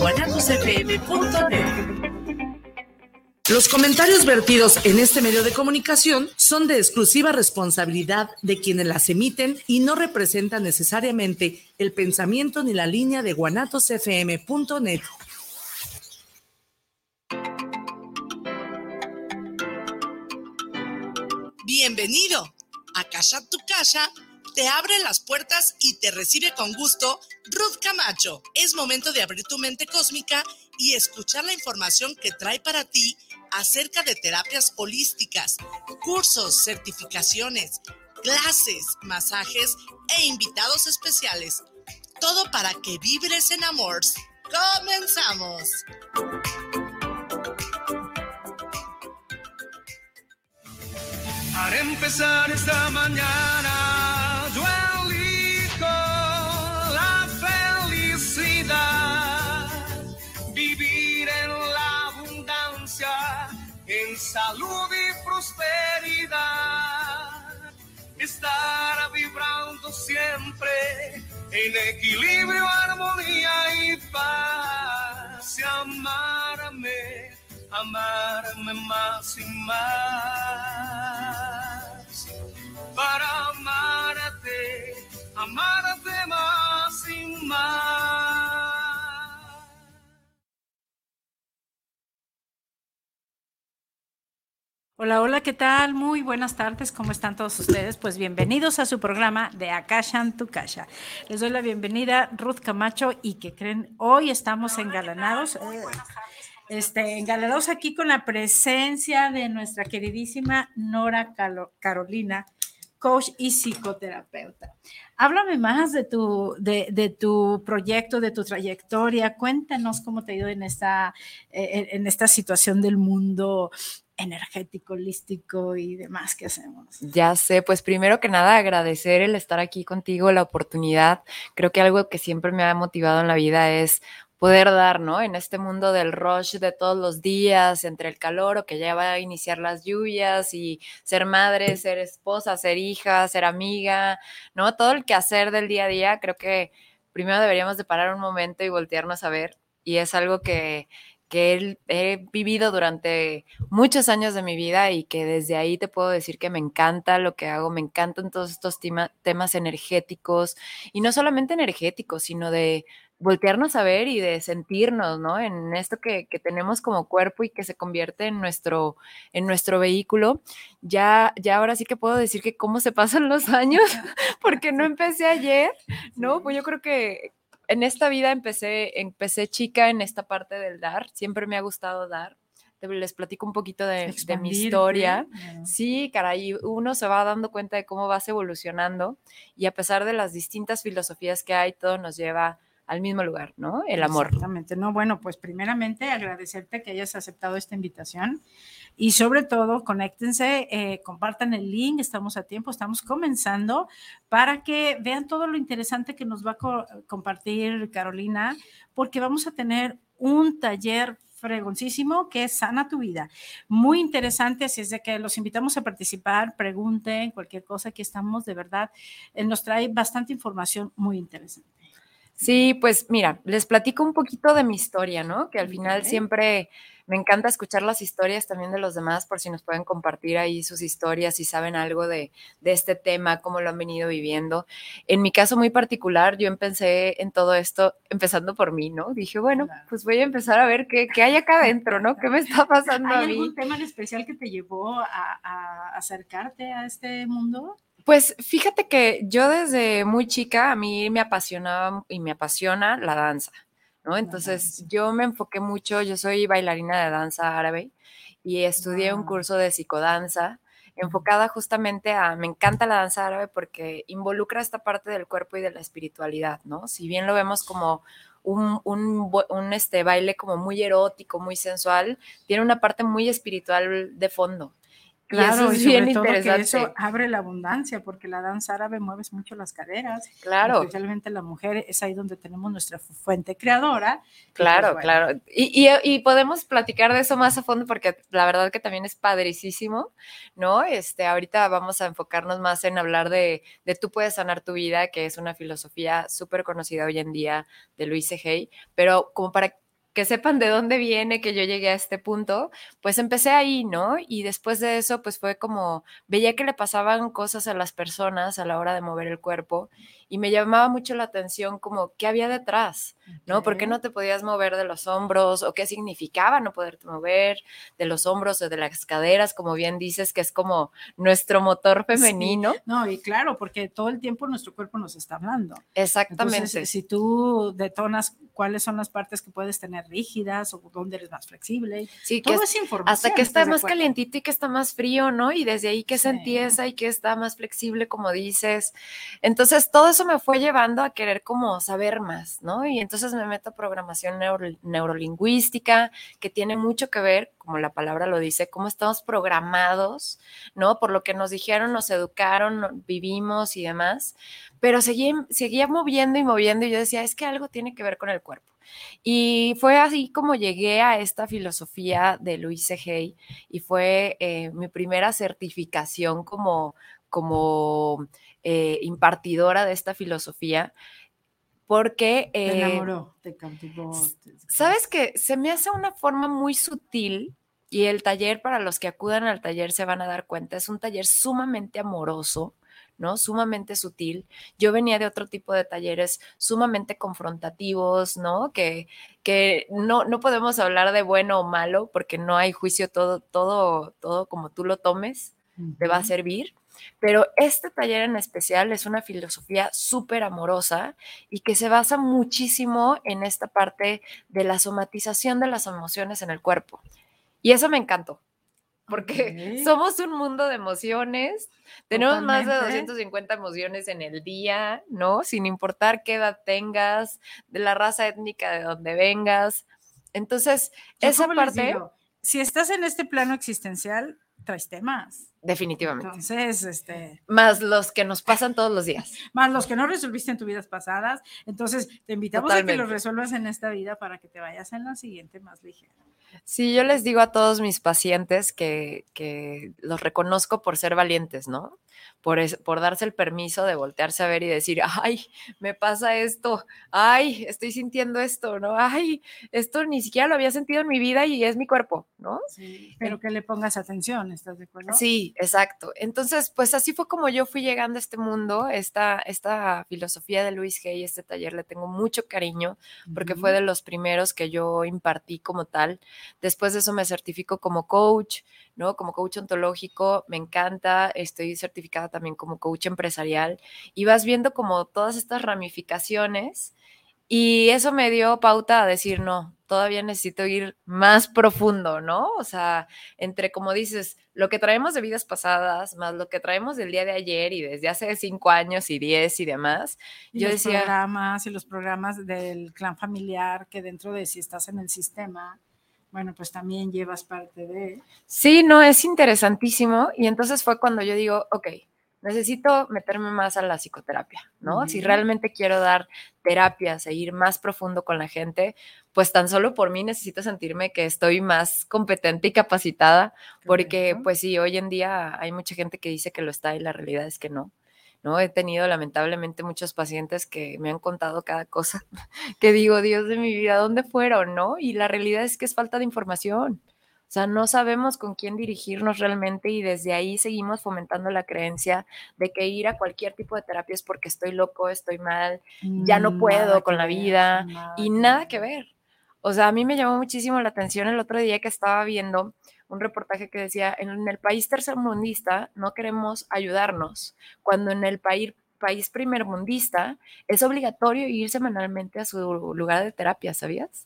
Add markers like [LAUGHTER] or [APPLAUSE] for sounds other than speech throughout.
guanatosfm.net. Los comentarios vertidos en este medio de comunicación son de exclusiva responsabilidad de quienes las emiten y no representan necesariamente el pensamiento ni la línea de guanatosfm.net. Bienvenido a Casa Tu Casa. Te abre las puertas y te recibe con gusto Ruth Camacho. Es momento de abrir tu mente cósmica y escuchar la información que trae para ti acerca de terapias holísticas, cursos, certificaciones, clases, masajes e invitados especiales. Todo para que vibres en amor. ¡Comenzamos! Para empezar esta mañana, estar vibrando siempre en equilibrio, armonía y paz, y amarme amarme más y más. Para amarte, amarte más y más. Hola, hola, ¿qué tal? Muy buenas tardes, ¿cómo están todos ustedes? Pues bienvenidos a su programa de Akashan Tu Kasha. Les doy la bienvenida, Ruth Camacho, y que creen, hoy estamos engalanados. Eh, este, engalanados aquí con la presencia de nuestra queridísima Nora Carolina, coach y psicoterapeuta. Háblame más de tu, de, tu proyecto, de tu trayectoria. Cuéntanos cómo te ha ido en esta, eh, en esta situación del mundo energético, holístico y demás que hacemos. Ya sé, pues primero que nada agradecer el estar aquí contigo, la oportunidad. Creo que algo que siempre me ha motivado en la vida es poder dar, ¿no? En este mundo del rush de todos los días, entre el calor o que ya va a iniciar las lluvias y ser madre, ser esposa, ser hija, ser amiga, ¿no? Todo el quehacer del día a día, creo que primero deberíamos de parar un momento y voltearnos a ver y es algo que, que he, vivido durante muchos años de mi vida y que desde ahí te puedo decir que me encanta lo que hago, me encantan todos estos temas energéticos y no solamente energéticos, sino de voltearnos a ver y de sentirnos, ¿no? En esto que, tenemos como cuerpo y que se convierte en nuestro, en nuestro vehículo. Ya, ya ahora sí que puedo decir que cómo se pasan los años, [LAUGHS] porque no empecé ayer, ¿no? Pues yo creo que en esta vida empecé, empecé chica en esta parte del dar, siempre me ha gustado dar. Les platico un poquito de, de mi historia. Sí, caray, uno se va dando cuenta de cómo vas evolucionando y a pesar de las distintas filosofías que hay, todo nos lleva al mismo lugar, ¿no? El amor. Exactamente. No, bueno, pues primeramente agradecerte que hayas aceptado esta invitación y sobre todo conéctense, eh, compartan el link, estamos a tiempo, estamos comenzando para que vean todo lo interesante que nos va a compartir Carolina, porque vamos a tener un taller fregoncísimo que es Sana tu vida. Muy interesante, así es de que los invitamos a participar, pregunten cualquier cosa, aquí estamos, de verdad, eh, nos trae bastante información muy interesante. Sí, pues mira, les platico un poquito de mi historia, ¿no? Que al final siempre me encanta escuchar las historias también de los demás por si nos pueden compartir ahí sus historias, si saben algo de, este tema, cómo lo han venido viviendo. En mi caso muy particular, yo empecé en todo esto empezando por mí, ¿no? Dije, bueno, pues voy a empezar a ver qué, hay acá adentro, ¿no? ¿Qué me está [LAUGHS] pasando a mí? ¿Hay algún tema en especial que te llevó a acercarte a este mundo? Pues fíjate que yo desde muy chica a mí me apasionaba y me apasiona la danza, ¿no? Entonces yo me enfoqué mucho, yo soy bailarina de danza árabe y estudié un curso de psicodanza enfocada justamente a, me encanta la danza árabe porque involucra esta parte del cuerpo y de la espiritualidad, ¿no? Si bien lo vemos como un, un, un, este baile como muy erótico, muy sensual, tiene una parte muy espiritual de fondo. Claro, y eso es bien interesante. eso abre la abundancia, porque la danza árabe mueves mucho las caderas. Claro. Especialmente la mujer, es ahí donde tenemos nuestra fuente creadora. Pues, claro, claro. Y, y, y, podemos platicar de eso más a fondo, porque la verdad que también es padricísimo, ¿no? Este, ahorita vamos a enfocarnos más en hablar de, de Tú puedes sanar tu vida, que es una filosofía súper conocida hoy en día de Luis Hay, pero como para que sepan de dónde viene que yo llegué a este punto, pues empecé ahí, ¿no? Y después de eso, pues fue como, veía que le pasaban cosas a las personas a la hora de mover el cuerpo y me llamaba mucho la atención como qué había detrás, ¿no? ¿Por qué no te podías mover de los hombros o qué significaba no poderte mover de los hombros o de las caderas, como bien dices, que es como nuestro motor femenino? No, y claro, porque todo el tiempo nuestro cuerpo nos está hablando. Exactamente. Entonces, si tú detonas cuáles son las partes que puedes tener rígidas o dónde eres más flexible, sí, todo que es información. hasta que ¿estás está más calientito y que está más frío, ¿no? Y desde ahí que se Sí. empieza y que está más flexible, como dices. Entonces, todo eso me fue llevando a querer como saber más, ¿no? Y entonces me meto a programación neuro- neurolingüística, que tiene mucho que ver, como la palabra lo dice, cómo estamos programados, ¿no? Por lo que nos dijeron, nos educaron, vivimos y demás. Pero seguía, seguía moviendo y moviendo y yo decía, es que algo tiene que ver con el cuerpo. Y fue así como llegué a esta filosofía de Luis Hay y fue eh, mi primera certificación como, como eh, impartidora de esta filosofía, porque... Te eh, enamoró, te cautivó. te- Sabes que se me hace una forma muy sutil y el taller, para los que acudan al taller se van a dar cuenta, es un taller sumamente amoroso, ¿no? Sumamente sutil. Yo venía de otro tipo de talleres sumamente confrontativos, ¿no? Que, que no, no podemos hablar de bueno o malo porque no hay juicio, todo, todo, todo como tú lo tomes te va a servir. Pero este taller en especial es una filosofía súper amorosa y que se basa muchísimo en esta parte de la somatización de las emociones en el cuerpo. Y eso me encantó, porque somos un mundo de emociones, tenemos más de Totalmente. 250 emociones en el día, ¿no? Sin importar qué edad tengas, de la raza étnica de donde vengas. Entonces, Yo esa parte, digo, si estás en este plano existencial, traes temas. definitivamente. Entonces, este, Más los que nos pasan todos los días. [LAUGHS] más los que no resolviste en tus vidas pasadas, entonces te invitamos a que los Totalmente. resuelvas en esta vida para que te vayas en la siguiente más ligera. Sí, yo les digo a todos mis pacientes que, que los reconozco por ser valientes, ¿no? Por, es- por darse el permiso de voltearse a ver y decir, ay, me pasa esto, ay, estoy sintiendo esto, ¿no? Ay, esto ni siquiera lo había sentido en mi vida y es mi cuerpo, ¿no? Pero que le pongas atención, ¿estás de acuerdo? Sí, exacto. Entonces, pues así fue como yo fui llegando a este mundo, esta, esta filosofía de Luis Hay, este taller le tengo mucho cariño porque fue de los primeros que yo impartí como tal. Después de eso me certifico como coach, ¿no? Como coach ontológico, me encanta, estoy certificada también como coach empresarial y vas viendo como todas estas ramificaciones y eso me dio pauta a decir, no, todavía necesito ir más profundo, ¿no? O sea, entre, como dices, lo que traemos de vidas pasadas, más lo que traemos del día de ayer y desde hace cinco años y diez y demás, Y yo los decía- programas y los programas del clan familiar que dentro de si estás en el sistema, bueno, pues también llevas parte de... Sí, no, es interesantísimo. Y entonces fue cuando yo digo, ok, necesito meterme más a la psicoterapia, ¿no? Si realmente quiero dar terapias e ir más profundo con la gente, pues tan solo por mí necesito sentirme que estoy más competente y capacitada, porque pues sí, hoy en día hay mucha gente que dice que lo está y la realidad es que no. ¿No? He tenido lamentablemente muchos pacientes que me han contado cada cosa [LAUGHS] que digo, Dios de mi vida, ¿dónde fueron? ¿No? Y la realidad es que es falta de información. O sea, no sabemos con quién dirigirnos realmente y desde ahí seguimos fomentando la creencia de que ir a cualquier tipo de terapia es porque estoy loco, estoy mal ya no puedo Nada con la ver, vida y nada que ver. O sea, a mí me llamó muchísimo la atención el otro día que estaba viendo un reportaje que decía, en el país tercermundista no queremos ayudarnos, cuando en el país, país primermundista es obligatorio ir semanalmente a su lugar de terapia, ¿sabías?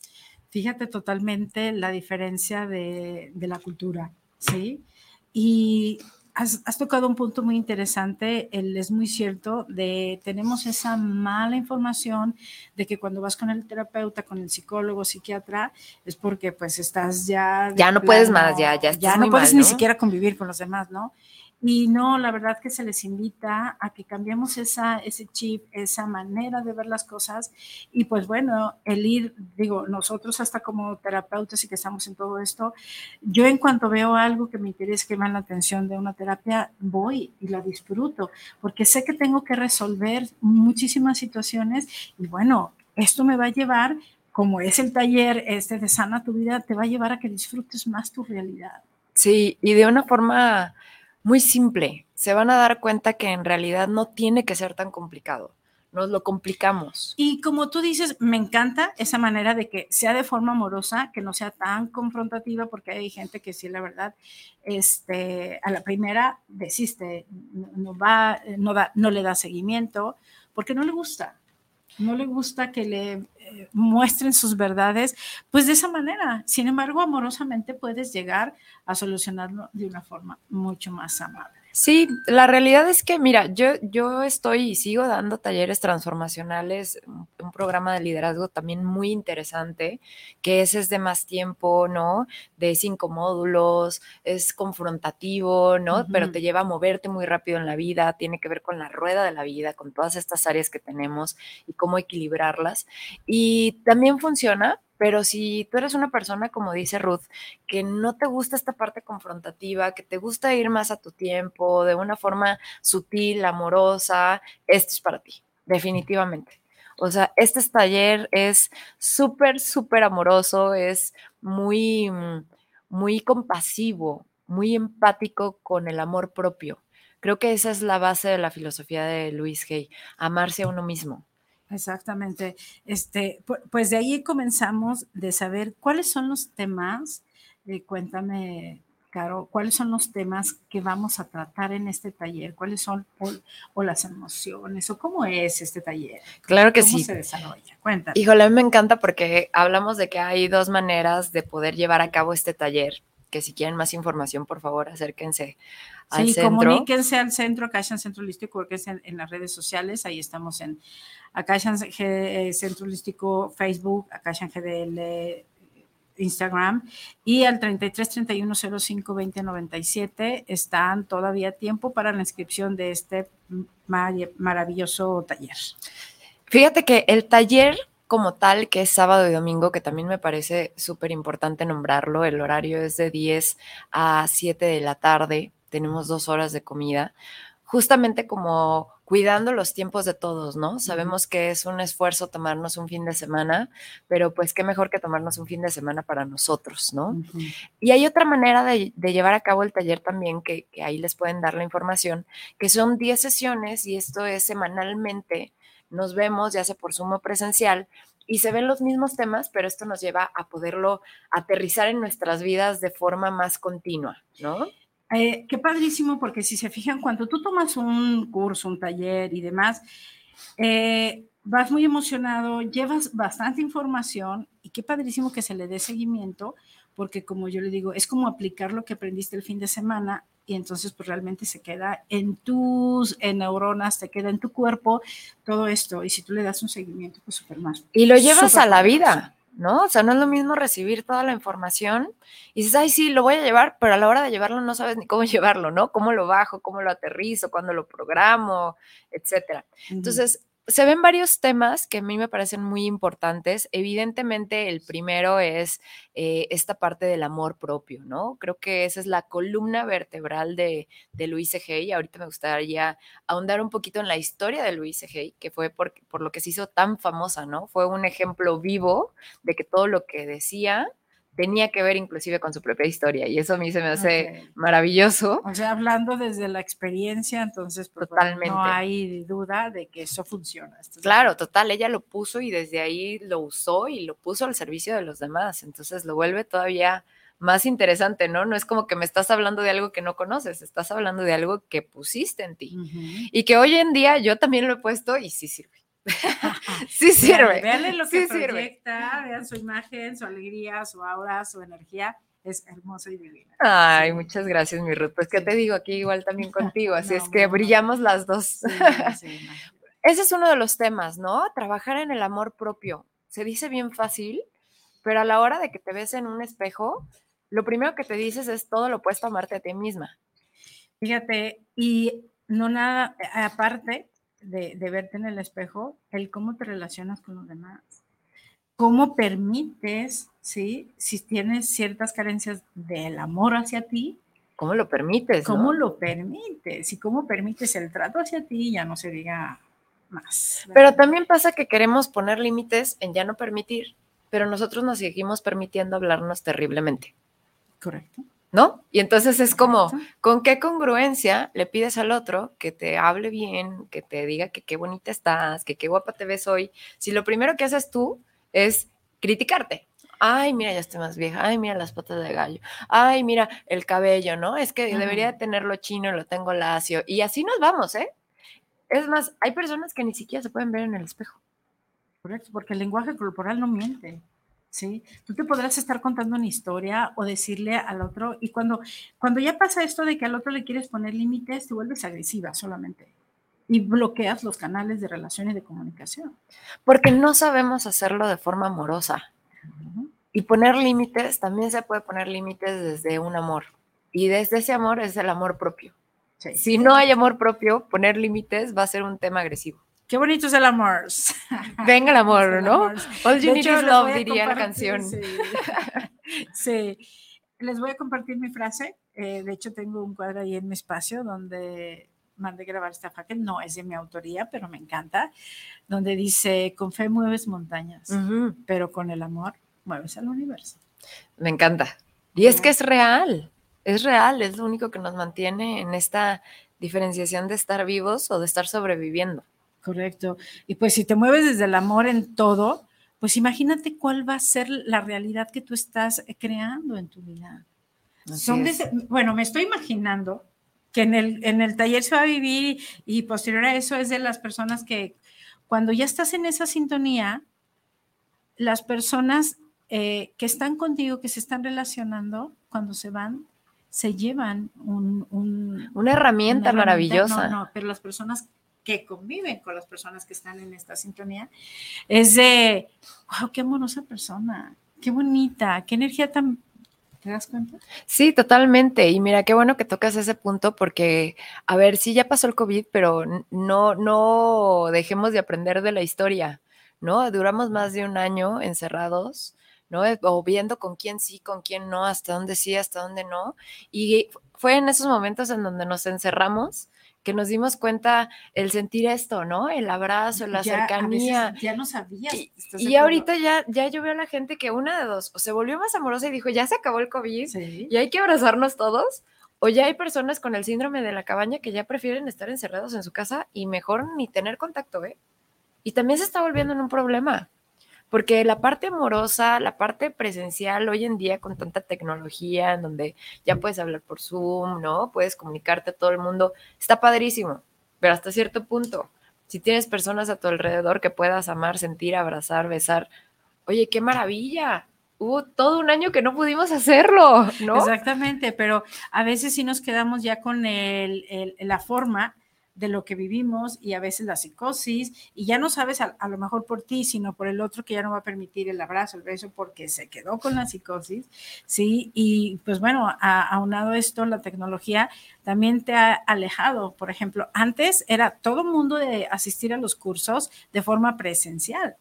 Fíjate totalmente la diferencia de, de la cultura, ¿sí? Y has, has, tocado un punto muy interesante, el, es muy cierto, de tenemos esa mala información de que cuando vas con el terapeuta, con el psicólogo, psiquiatra, es porque pues estás ya... Ya no plano, puedes más, ya, ya, ya no puedes mal, ni siquiera convivir con los demás, ¿no? Y no, la verdad que se les invita a que cambiemos esa, ese chip, esa manera de ver las cosas. Y pues bueno, el ir, digo, nosotros hasta como terapeutas y que estamos en todo esto, yo en cuanto veo algo que me interesa, que me la atención de una terapia, voy y la disfruto, porque sé que tengo que resolver muchísimas situaciones y bueno, esto me va a llevar como es el taller este de Sana tu vida, te va a llevar a que disfrutes más tu realidad. Sí, y de una forma muy simple. Se van a dar cuenta que en realidad no tiene que ser tan complicado. Nos lo complicamos. Y como tú dices, me encanta esa manera de que sea de forma amorosa, que no sea tan confrontativa, porque hay gente que sí, la verdad, este, a la primera desiste, no, va, no, da, no le da seguimiento, porque no le gusta no le gusta que le eh, muestren sus verdades, pues de esa manera. Sin embargo, amorosamente puedes llegar a solucionarlo de una forma mucho más amable. Sí, la realidad es que, mira, yo, yo estoy y sigo dando talleres transformacionales, un, programa de liderazgo también muy interesante, que ese es de más tiempo, ¿no? De cinco módulos, es confrontativo, ¿no? Pero te lleva a moverte muy rápido en la vida, tiene que ver con la rueda de la vida, con todas estas áreas que tenemos y cómo equilibrarlas. Y también funciona pero si tú eres una persona, como dice Ruth, que no te gusta esta parte confrontativa, que te gusta ir más a tu tiempo, de una forma sutil, amorosa, esto es para ti, definitivamente. O sea, este taller es súper, súper amoroso, es muy, mm, muy compasivo, muy empático con el amor propio. Creo que esa es la base de la filosofía de Luis Hay, amarse a uno mismo. Exactamente. Este, pues de ahí comenzamos de saber cuáles son los temas. Eh, cuéntame, Caro, cuáles son los temas que vamos a tratar en este taller, cuáles son o, las emociones o cómo es este taller. Claro que ¿Cómo sí. se desarrolla? Cuéntame. Híjole, a mí me encanta porque hablamos de que hay dos maneras de poder llevar a cabo este taller. Que si quieren más información, por favor, acérquense al sí, centro. comuníquense al centro, Acá Centro Holístico, porque es en, en, las redes sociales, ahí estamos en Acá Centro Holístico Facebook, Acá GDL Instagram y al 33 31 05 20 97 están todavía tiempo para la inscripción de este maravilloso taller. Fíjate que el taller como tal, que es sábado y domingo, que también me parece súper importante nombrarlo, el horario es de 10 a 7 de la tarde, tenemos dos horas de comida, justamente como cuidando los tiempos de todos, ¿no? Sabemos que es un esfuerzo tomarnos un fin de semana, pero pues qué mejor que tomarnos un fin de semana para nosotros, ¿no? Uh -huh. Y hay otra manera de, de, llevar a cabo el taller también, que, que ahí les pueden dar la información, que son 10 sesiones y esto es semanalmente. Nos vemos, ya sea por sumo presencial, y se ven los mismos temas, pero esto nos lleva a poderlo aterrizar en nuestras vidas de forma más continua, ¿no? Eh, qué padrísimo, porque si se fijan, cuando tú tomas un curso, un taller y demás, eh, vas muy emocionado, llevas bastante información y qué padrísimo que se le dé seguimiento, porque como yo le digo, es como aplicar lo que aprendiste el fin de semana y entonces pues realmente se queda en tus en neuronas, te queda en tu cuerpo todo esto y si tú le das un seguimiento, pues súper más. Y lo llevas a la vida. ¿no? O sea, no es lo mismo recibir toda la información y dices, ay, sí, lo voy a llevar, pero a la hora de llevarlo no sabes ni cómo [LAUGHS] llevarlo, ¿no? ¿Cómo lo bajo, cómo lo aterrizo, cuándo lo programo, etcétera. Entonces, se ven varios temas que a mí me parecen muy importantes. Evidentemente, el primero es eh, esta parte del amor propio, ¿no? Creo que esa es la columna vertebral de, de Luis Egey. Ahorita me gustaría ahondar un poquito en la historia de Luis Egey, que fue por, por lo que se hizo tan famosa, ¿no? Fue un ejemplo vivo de que todo lo que decía tenía que ver inclusive con su propia historia y eso a mí se me hace okay. maravilloso. O sea, hablando desde la experiencia, entonces pues, totalmente no hay duda de que eso funciona. Claro, total, ella lo puso y desde ahí lo usó y lo puso al servicio de los demás, entonces lo vuelve todavía más interesante, ¿no? No es como que me estás hablando de algo que no conoces, estás hablando de algo que pusiste en ti uh -huh. y que hoy en día yo también lo he puesto y sí sirve. [LAUGHS] sí sirve. Vean lo que sí proyecta, sirve. vean su imagen, su alegría, su aura, su energía. Es hermoso y divino. Ay, muchas gracias, mi Ruth. Pues, ¿qué sí. te digo? Aquí igual también [LAUGHS] contigo. Así no, es que brillamos las dos. Sí, [LAUGHS] sí, Ese es uno de los temas, ¿no? Trabajar en el amor propio. Se dice bien fácil, pero a la hora de que te ves en un espejo, lo primero que te dices es todo lo opuesto a amarte a ti misma. Fíjate, y no nada, aparte, de, de, verte en el espejo, el cómo te relacionas con los demás. Cómo permites, ¿sí? Si tienes ciertas carencias del amor hacia ti. ¿Cómo lo permites? ¿Cómo ¿no? lo permites? Y cómo permites el trato hacia ti, ya no se diga más. ¿verdad? Pero también pasa que queremos poner límites en ya no permitir pero nosotros nos seguimos permitiendo hablarnos terriblemente. Correcto. ¿No? Y entonces es como. ¿con qué congruencia le pides al otro que te hable bien, que te diga que qué bonita estás, que qué guapa te ves hoy, si lo primero que haces tú es criticarte? Ay, mira, ya estoy más vieja. Ay, mira las patas de gallo. Ay, mira el cabello, ¿no? Es que debería de tenerlo chino y lo tengo lacio. Y así nos vamos, ¿eh? Es más, hay personas que ni siquiera se pueden ver en el espejo. Correcto, porque el lenguaje corporal no miente. ¿Sí? Tú te podrás estar contando una historia o decirle al otro, y cuando, cuando ya pasa esto de que al otro le quieres poner límites, te vuelves agresiva solamente y bloqueas los canales de relación y de comunicación. Porque no sabemos hacerlo de forma amorosa. Y poner límites, también se puede poner límites desde un amor. Y desde ese amor es el amor propio. Sí. Si no hay amor propio, poner límites va a ser un tema agresivo. Qué bonito es el amor. Venga el amor, [LAUGHS] El ¿no? amor. All you De need hecho, is love, diría la canción. Sí. [LAUGHS] Sí. Les voy a compartir mi frase. Eh, de hecho, tengo un cuadro ahí en mi espacio donde mandé grabar esta frase. No es de mi autoría, pero me encanta. Donde dice, con fe mueves montañas, pero con el amor mueves al universo. Me encanta. Y es que es real, es real, es lo único que nos mantiene en esta diferenciación de estar vivos o de estar sobreviviendo. Correcto. Y pues si te mueves desde el amor en todo, pues imagínate cuál va a ser la realidad que tú estás creando en tu vida. Así Son bueno, me estoy imaginando que en el, en el taller se va a vivir y posterior a eso es de las personas que cuando ya estás en esa sintonía, las personas eh, que están contigo, que se están relacionando, cuando se van, se llevan un... un- Una herramienta una herramienta- maravillosa. No, no, pero las personas que conviven con las personas que están en esta sintonía, es de, wow, qué amorosa persona, qué bonita, qué energía tan... ¿Te das cuenta? Sí, totalmente. Y mira, qué bueno que tocas ese punto porque, a ver, sí, ya pasó el COVID, pero no, no dejemos de aprender de la historia, ¿no? Duramos más de un año encerrados, ¿no? Eh, O viendo con quién sí, con quién no, hasta dónde sí, hasta dónde no. Y fue en esos momentos en donde nos encerramos que nos dimos cuenta el sentir esto, ¿no? El abrazo, la Ya, cercanía. ya no sabías. Y, ahorita ya, ya yo veo a la gente que una de dos, o se volvió más amorosa y dijo, ya se acabó el COVID, Sí. y hay que abrazarnos todos, o ya hay personas con el síndrome de la cabaña que ya prefieren estar encerrados en su casa y mejor ni tener contacto, ¿eh? Y también se está volviendo en un problema, porque la parte amorosa, la parte presencial, hoy en día con tanta tecnología, en donde ya puedes hablar por Zoom, ¿no? Puedes comunicarte a todo el mundo, está padrísimo, pero hasta cierto punto, si tienes personas a tu alrededor que puedas amar, sentir, abrazar, besar, oye, qué maravilla. Hubo todo un año que no pudimos hacerlo, ¿no? Exactamente, pero a veces sí nos quedamos ya con la forma de lo que vivimos y a veces la psicosis y ya no sabes a, a lo mejor por ti, sino por el otro que ya no va a permitir el abrazo, el beso, porque se quedó con la psicosis, ¿sí? Y pues bueno, a- aunado esto, la tecnología también te ha alejado. Por ejemplo, antes era todo mundo de asistir a los cursos de forma presencial.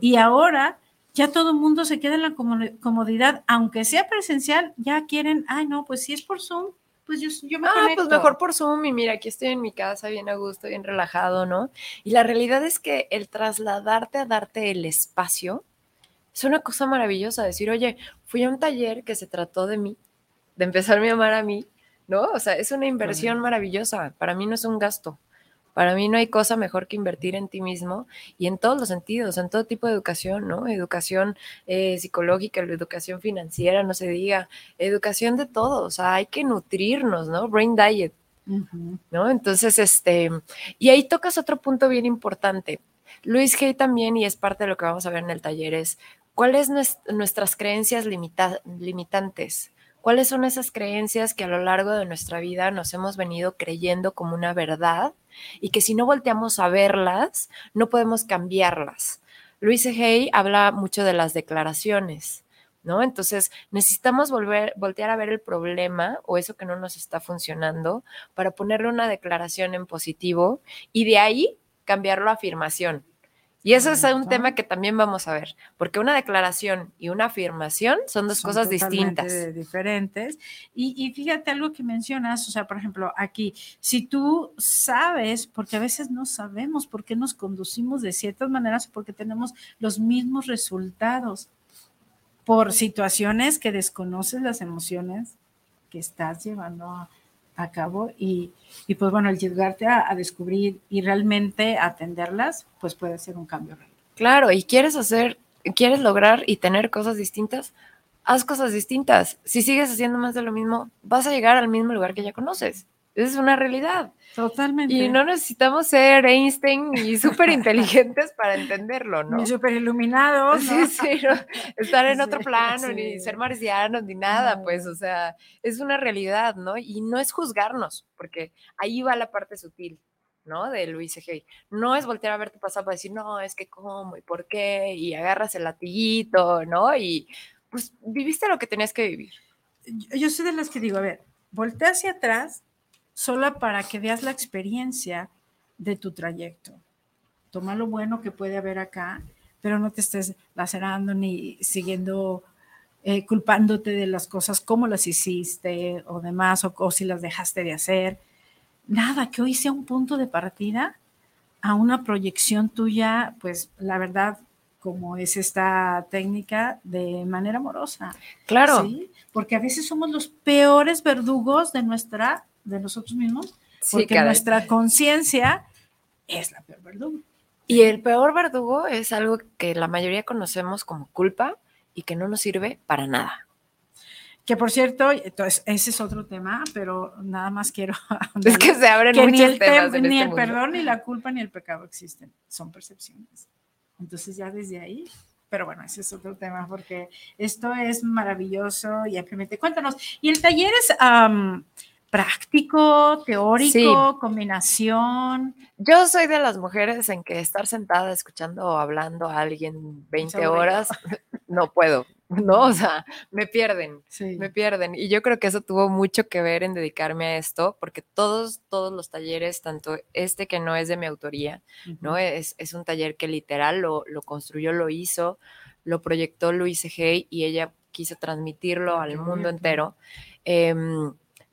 Y ahora ya todo el mundo se queda en la como- comodidad, aunque sea presencial, ya quieren, ay, no, pues si es por Zoom, pues yo, yo me Ah, conecto. pues mejor por Zoom y mira, aquí estoy en mi casa bien a gusto, bien relajado, ¿no? Y la realidad es que el trasladarte a darte el espacio es una cosa maravillosa, decir, oye, fui a un taller que se trató de mí, de empezarme a amar a mí, ¿no? O sea, es una inversión maravillosa, para mí no es un gasto. Para mí no hay cosa mejor que invertir en ti mismo y en todos los sentidos, en todo tipo de educación, ¿no? Educación eh, psicológica, educación financiera, no se diga, educación de todo, o sea, hay que nutrirnos, ¿no? Brain diet. ¿no? Entonces, este, y ahí tocas otro punto bien importante. Luis Hay también, y es parte de lo que vamos a ver en el taller, es cuáles nues- nuestras creencias limita- limitantes. ¿Cuáles son esas creencias que a lo largo de nuestra vida nos hemos venido creyendo como una verdad y que si no volteamos a verlas, no podemos cambiarlas? Luis Hay habla mucho de las declaraciones, ¿no? Entonces, necesitamos volver, voltear a ver el problema o eso que no nos está funcionando para ponerle una declaración en positivo y de ahí cambiarlo a afirmación. Y eso es un tema que también vamos a ver, porque una declaración y una afirmación son dos Son cosas distintas. diferentes. Y, y fíjate algo que mencionas, o sea, por ejemplo, aquí, si tú sabes, porque a veces no sabemos por qué nos conducimos de ciertas maneras porque tenemos los mismos resultados. por situaciones que desconoces las emociones que estás llevando a, a cabo y, y, pues bueno, el llegarte a, a, descubrir y realmente atenderlas, pues puede ser un cambio real. Claro, y quieres hacer, quieres lograr y tener cosas distintas, haz cosas distintas. Si sigues haciendo más de lo mismo, vas a llegar al mismo lugar que ya conoces. Esa es una realidad. Totalmente. Y no necesitamos ser Einstein y súper inteligentes para entenderlo, ¿no? Ni súper iluminados. ¿no? Sí, sí, no, estar en otro plano, sí. ni ser marcianos, ni nada, no. pues, o sea, es una realidad, ¿no? Y no es juzgarnos, porque ahí va la parte sutil, ¿no? De Luis Egey. No es voltear a ver tu pasado para decir, no, es que cómo y por qué, y agarras el latiguito, ¿no? Y pues viviste lo que tenías que vivir. Yo, yo soy de las que digo, a ver, voltea hacia atrás solo para que veas la experiencia de tu trayecto. Toma lo bueno que puede haber acá, pero no te estés lacerando ni siguiendo eh, culpándote de las cosas como las hiciste o demás, o, o, si las dejaste de hacer. Nada, que hoy sea un punto de partida a una proyección tuya, pues la verdad, como es esta técnica, de manera amorosa. Claro. ¿sí? Porque a veces somos los peores verdugos de nuestra de nosotros mismos, porque sí, nuestra conciencia es la peor verdugo. Y el peor verdugo es algo que la mayoría conocemos como culpa y que no nos sirve para nada. Que por cierto, entonces, ese es otro tema, pero nada más quiero. [LAUGHS] Es que se abren que muchos ni el, temas tem en ni este el mundo. perdón, ni la culpa, ni el pecado existen. Son percepciones. Entonces, ya desde ahí. Pero bueno, ese es otro tema, porque esto es maravilloso y ampliamente. Cuéntanos. Y el taller es. Um, práctico, teórico, sí. combinación. Yo soy de las mujeres en que estar sentada escuchando o hablando a alguien 20 horas, [LAUGHS] no puedo, ¿no? O sea, me pierden, sí. me pierden. Y yo creo que eso tuvo mucho que ver en dedicarme a esto, porque todos, todos los talleres, tanto este que no es de mi autoría, uh -huh. ¿no? Es, es un taller que literal lo, lo construyó, lo hizo, lo proyectó Luis Egey y ella quiso transmitirlo al mundo entero. Eh,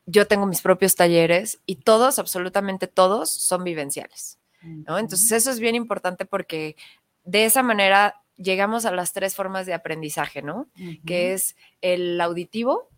yo tengo mis propios talleres y todos, absolutamente todos, son vivenciales. ¿no? Entonces eso es bien importante porque de esa manera llegamos a las tres formas de aprendizaje, ¿no? Uh -huh. Que es el auditivo,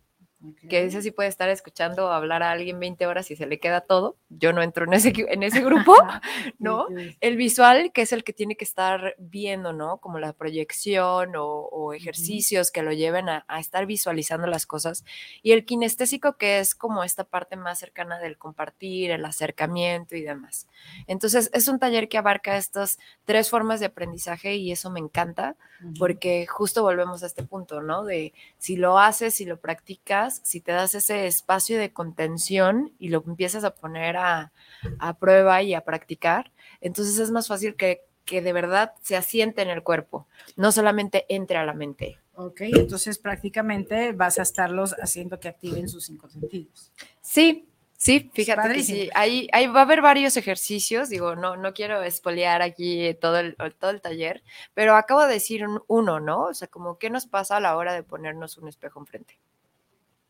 Okay. que ese sí puede estar escuchando hablar a alguien 20 horas y se le queda todo. Yo no entro en ese, en ese grupo, [LAUGHS] [LAUGHS] ¿no? El visual, que es el que tiene que estar viendo, ¿no? Como la proyección o, o ejercicios uh -huh. que lo lleven a, a, estar visualizando las cosas. Y el kinestésico, que es como esta parte más cercana del compartir, el acercamiento y demás. Entonces, es un taller que abarca estas tres formas de aprendizaje y eso me encanta, uh -huh. porque justo volvemos a este punto, ¿no? De si lo haces, si lo practicas, si te das ese espacio de contención y lo empiezas a poner a, a prueba y a practicar, entonces es más fácil que, que, de verdad se asiente en el cuerpo, no solamente entre a la mente. Ok, entonces prácticamente vas a estarlos haciendo que activen sus cinco sentidos. Sí, Sí, fíjate que sí. Ahí, ahí, va a haber varios ejercicios, digo, no, no quiero espolear aquí todo el, todo el taller, pero acabo de decir un, uno, ¿no? O sea, como qué nos pasa a la hora de ponernos un espejo enfrente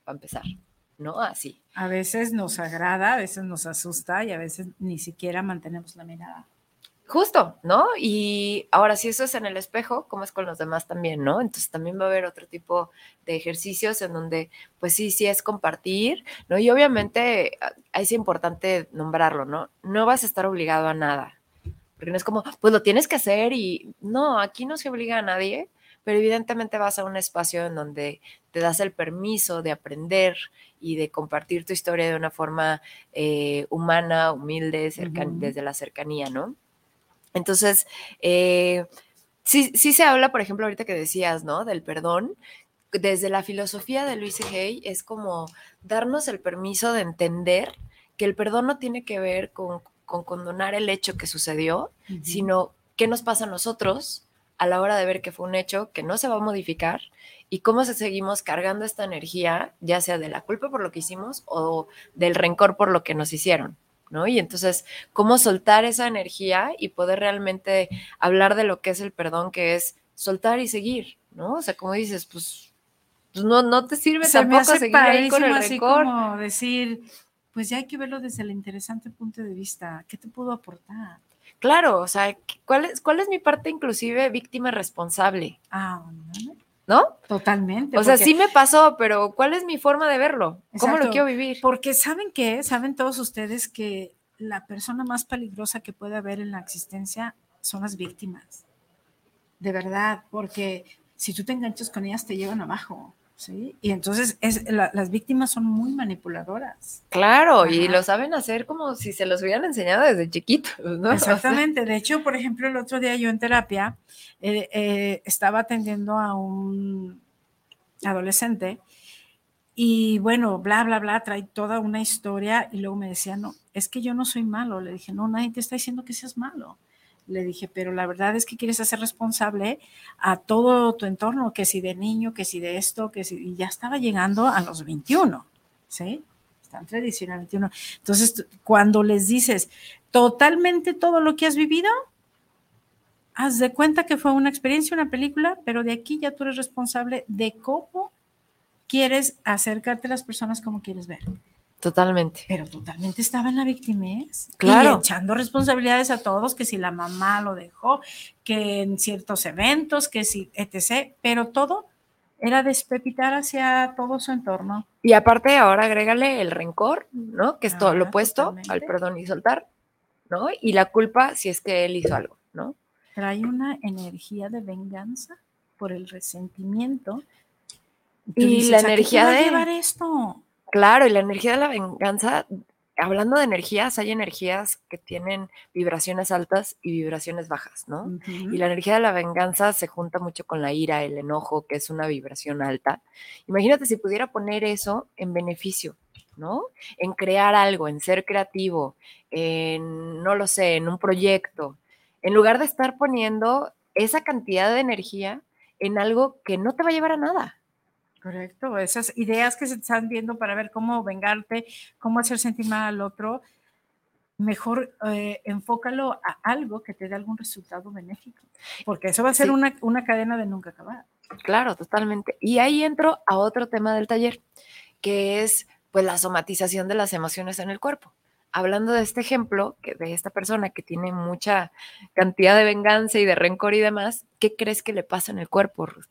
para empezar, ¿no? Así. A veces nos agrada, a veces nos asusta y a veces ni siquiera mantenemos la mirada. Justo, ¿no? Y ahora, si eso es en el espejo, ¿cómo es con los demás también, no? Entonces también va a haber otro tipo de ejercicios en donde, pues sí, sí es compartir, ¿no? Y obviamente es importante nombrarlo, ¿no? No vas a estar obligado a nada, porque no es como, pues lo tienes que hacer y no, aquí no se obliga a nadie, pero evidentemente vas a un espacio en donde te das el permiso de aprender y de compartir tu historia de una forma eh, humana, humilde, cercan uh -huh. desde la cercanía, ¿no? Entonces, eh, sí, sí se habla, por ejemplo, ahorita que decías, ¿no? Del perdón. Desde la filosofía de Luis Hay es como darnos el permiso de entender que el perdón no tiene que ver con, con condonar el hecho que sucedió, uh -huh. sino qué nos pasa a nosotros a la hora de ver que fue un hecho que no se va a modificar y cómo se seguimos cargando esta energía, ya sea de la culpa por lo que hicimos o del rencor por lo que nos hicieron. ¿no? Y entonces, cómo soltar esa energía y poder realmente hablar de lo que es el perdón, que es soltar y seguir, ¿no? O sea, como dices, pues, pues no, no te sirve Se tampoco me seguir ahí con el así rencor. como decir, pues ya hay que verlo desde el interesante punto de vista. ¿Qué te puedo aportar? Claro, o sea, ¿cuál es, cuál es mi parte inclusive víctima responsable? Ah, bueno. ¿no? Totalmente. O sea, porque- sí me pasó, pero ¿cuál es mi forma de verlo? ¿Cómo lo quiero vivir? Porque saben qué, saben todos ustedes que la persona más peligrosa que puede haber en la existencia son las víctimas. De verdad, porque si tú te enganchas con ellas te llevan abajo, ¿sí? Y entonces es, la- las víctimas son muy manipuladoras. Claro, y lo saben hacer como si se los hubieran enseñado desde chiquitos, ¿no? [LAUGHS] O sea, Exactamente. De hecho, por ejemplo, el otro día yo en terapia eh, eh, estaba atendiendo a un adolescente y bueno, bla, bla, bla, trae toda una historia y luego me decía, no, es que yo no soy malo. Le dije, no, nadie te está diciendo que seas malo. Le dije, pero la verdad es que quieres hacer responsable a todo tu entorno, que si de niño, que si de esto, que si, y ya estaba llegando a los 21, ¿sí? Está entre 19 y 21. Entonces, cuando les dices totalmente todo lo que has vivido, haz de cuenta que fue una experiencia, una película, pero de aquí ya tú eres responsable de cómo quieres acercarte a las personas como quieres ver. Totalmente. Pero totalmente estaba en la victimez. Claro. Y echando responsabilidades a todos, que si la mamá lo dejó, que en ciertos eventos, que si, etc. Pero todo era despepitar hacia todo su entorno. Y aparte ahora agrégale el rencor, ¿no? Que es todo lo Ah, opuesto al totalmente. perdón y soltar, ¿no? Y la culpa si es que él hizo algo, ¿no? Trae una energía de venganza por el resentimiento. Y la ¿a qué te energía de- llevar esto? Claro, y la energía de la venganza, hablando de energías, hay energías que tienen vibraciones altas y vibraciones bajas, ¿no? Y la energía de la venganza se junta mucho con la ira, el enojo, que es una vibración alta. Imagínate si pudiera poner eso en beneficio, ¿no? En crear algo, en ser creativo, en, no lo sé, en un proyecto, en lugar de estar poniendo esa cantidad de energía en algo que no te va a llevar a nada. Correcto, esas ideas que se están viendo para ver cómo vengarte, cómo hacer sentir mal al otro, mejor eh, enfócalo a algo que te dé algún resultado benéfico, porque eso va a ser Sí. una, una cadena de nunca acabar. Claro, totalmente. Y ahí entro a otro tema del taller, que es pues la somatización de las emociones en el cuerpo. Hablando de este ejemplo, que de esta persona que tiene mucha cantidad de venganza y de rencor y demás, ¿qué crees que le pasa en el cuerpo, Ruth?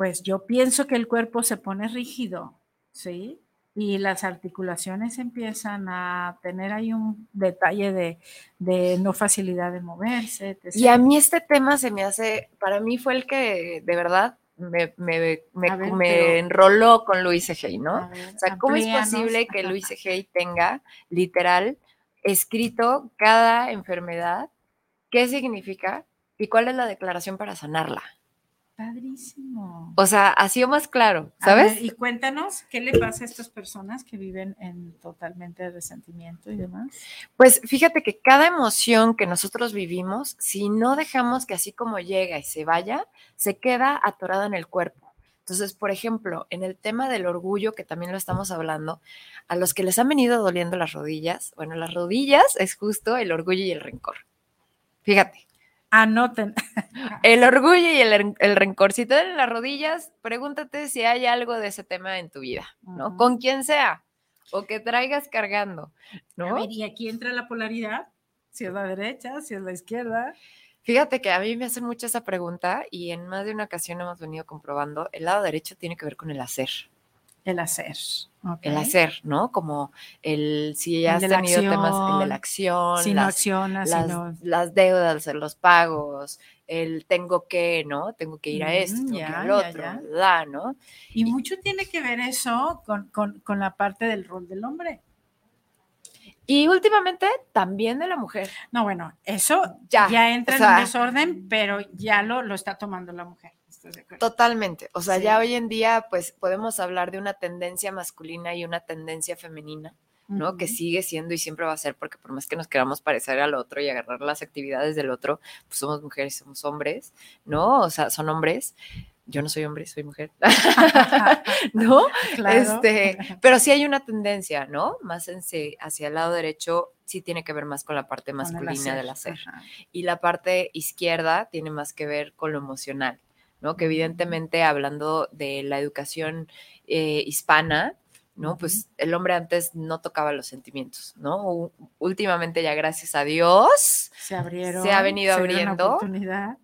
Pues yo pienso que el cuerpo se pone rígido, ¿sí? Y las articulaciones empiezan a tener ahí un detalle de, de no facilidad de moverse. etc. Y a mí este tema se me hace, para mí fue el que de verdad me, me, me- ver, me pero- enroló con Luis Egey, ¿no? ver, O sea, ¿cómo es posible que. Luis Egey tenga literal escrito cada enfermedad, qué significa y cuál es la declaración para sanarla? Padrísimo. O sea, así o más claro, ¿sabes? ver, y cuéntanos qué le pasa a estas personas que viven en totalmente resentimiento y demás. Pues fíjate que cada emoción que nosotros vivimos, si no dejamos que así como llega y se vaya, se queda atorada en el cuerpo. Entonces, por ejemplo, en el tema del orgullo, que también lo estamos hablando, a los que les han venido doliendo las rodillas, bueno, las rodillas es justo el orgullo y el rencor. Fíjate, Anoten. [LAUGHS] el orgullo y el, el rencor. Si te duelen las rodillas, pregúntate si hay algo de ese tema en tu vida, ¿no? Con quien sea, o que traigas cargando, ¿no? ver, y aquí entra la polaridad, si es la derecha, si es la izquierda. Fíjate que a mí me hacen mucho esa pregunta y en más de una ocasión hemos venido comprobando, el lado derecho tiene que ver con el hacer, El hacer. el hacer, ¿no? Como el, si El has tenido temas, el de la acción, Si no las, accionas, las, si no. las deudas, los pagos, el tengo que, ¿no? Tengo que ir a esto, tengo que ir ya, al ya, otro, ya. ¿verdad? ¿no? Y mucho tiene que ver eso con, con- con la parte del rol del hombre. Y últimamente también de la mujer. No, bueno, eso Ya, ya, entra o en un desorden, pero ya lo, lo está tomando la mujer. ¿Estás de acuerdo? Totalmente. O sea, Sí. ya hoy en día, pues podemos hablar de una tendencia masculina y una tendencia femenina. ¿no? Que sigue siendo y siempre va a ser, porque por más que nos queramos parecer al otro y agarrar las actividades del otro, pues somos mujeres, somos hombres, ¿no? O sea, son hombres. Yo no soy hombre, soy mujer, [LAUGHS] ¿no? [LAUGHS] Claro. Este, pero sí hay una tendencia, ¿no? Más en hacia el lado derecho sí tiene que ver más con la parte masculina del hacer. Y la parte izquierda tiene más que ver con lo emocional, ¿no? Que evidentemente hablando de la educación eh, hispana, ¿no? Pues el hombre antes no tocaba los sentimientos, ¿no? Últimamente ya gracias a Dios Se abrieron. Se ha venido se abriendo.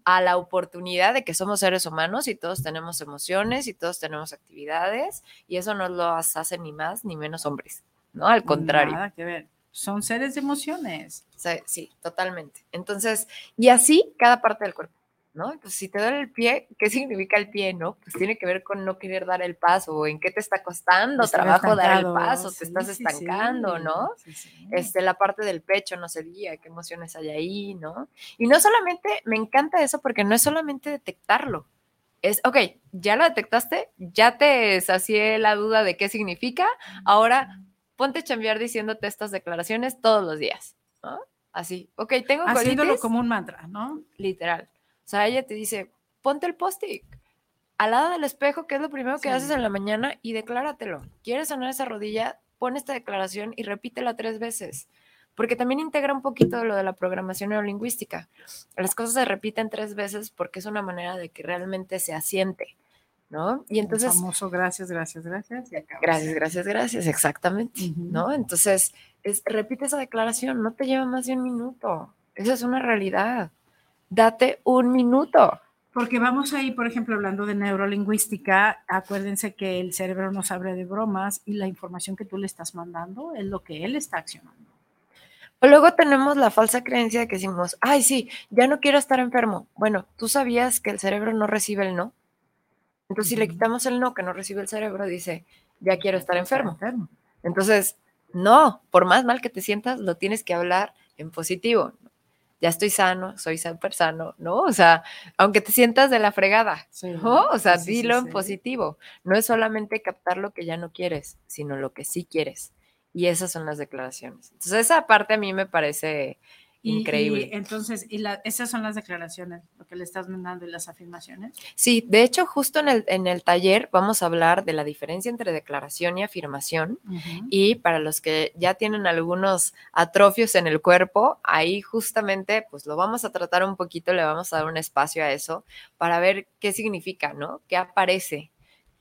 a la oportunidad de que somos seres humanos y todos tenemos emociones y todos tenemos actividades y eso no los hace ni más ni menos hombres, ¿no? Al contrario. Nada que ver. Son seres de emociones. Sí, totalmente. Entonces, y así cada parte del cuerpo, ¿no? Pues si te duele el pie, ¿qué significa el pie, no? Pues tiene que ver con no querer dar el paso, o en qué te está costando Estar trabajo dar el paso, Sí, te estás sí, sí. estancando, ¿no? Este, la parte del pecho, no se diga, qué emociones hay ahí, ¿no? Y no solamente, me encanta eso porque no es solamente detectarlo. Es, ok, ya lo detectaste, ya te sacié la duda de qué significa, ahora ponte a chambear diciéndote estas declaraciones todos los días, ¿no? Así, ok, tengo Haciéndolo colitis, como un mantra, ¿no? literal. O sea, ella te dice, ponte el post-it al lado del espejo, que es lo primero que Sí. haces en la mañana, y decláratelo. ¿Quieres sanar esa rodilla? Pon esta declaración y repítela tres veces. Porque también integra un poquito lo de la programación neurolingüística. Las cosas se repiten tres veces porque es una manera de que realmente se asiente, ¿no? Y entonces, El famoso gracias, gracias, gracias. Y acabas. gracias, gracias, gracias, exactamente. ¿no? Entonces, es, repite esa declaración, no te lleva más de un minuto. Esa es una realidad. Date un minuto. Porque vamos ahí, por ejemplo, hablando de neurolingüística, acuérdense que el cerebro no sabe de bromas y la información que tú le estás mandando es lo que él está accionando. O luego tenemos la falsa creencia de que decimos, ay, sí, ya no quiero estar enfermo. Bueno, tú sabías que el cerebro no recibe el no. Entonces, si le quitamos el no que no recibe el cerebro, dice, ya quiero estar enfermo. Entonces, no, por más mal que te sientas, lo tienes que hablar en positivo. Ya estoy sano, soy súper sano, ¿no? O sea, aunque te sientas de la fregada, Sí, ¿no? O sea, sí, sí, sí, dilo en positivo. No es solamente captar lo que ya no quieres, sino lo que sí quieres. Y esas son las declaraciones. Entonces, esa parte a mí me parece Y- increíble. Y, entonces, y la- esas son las declaraciones, lo que le estás mandando y las afirmaciones. Sí, de hecho, justo en el, en el taller vamos a hablar de la diferencia entre declaración y afirmación. Y para los que ya tienen algunos atrofios en el cuerpo, ahí justamente pues lo vamos a tratar un poquito, le vamos a dar un espacio a eso para ver qué significa, ¿no? ¿Qué aparece?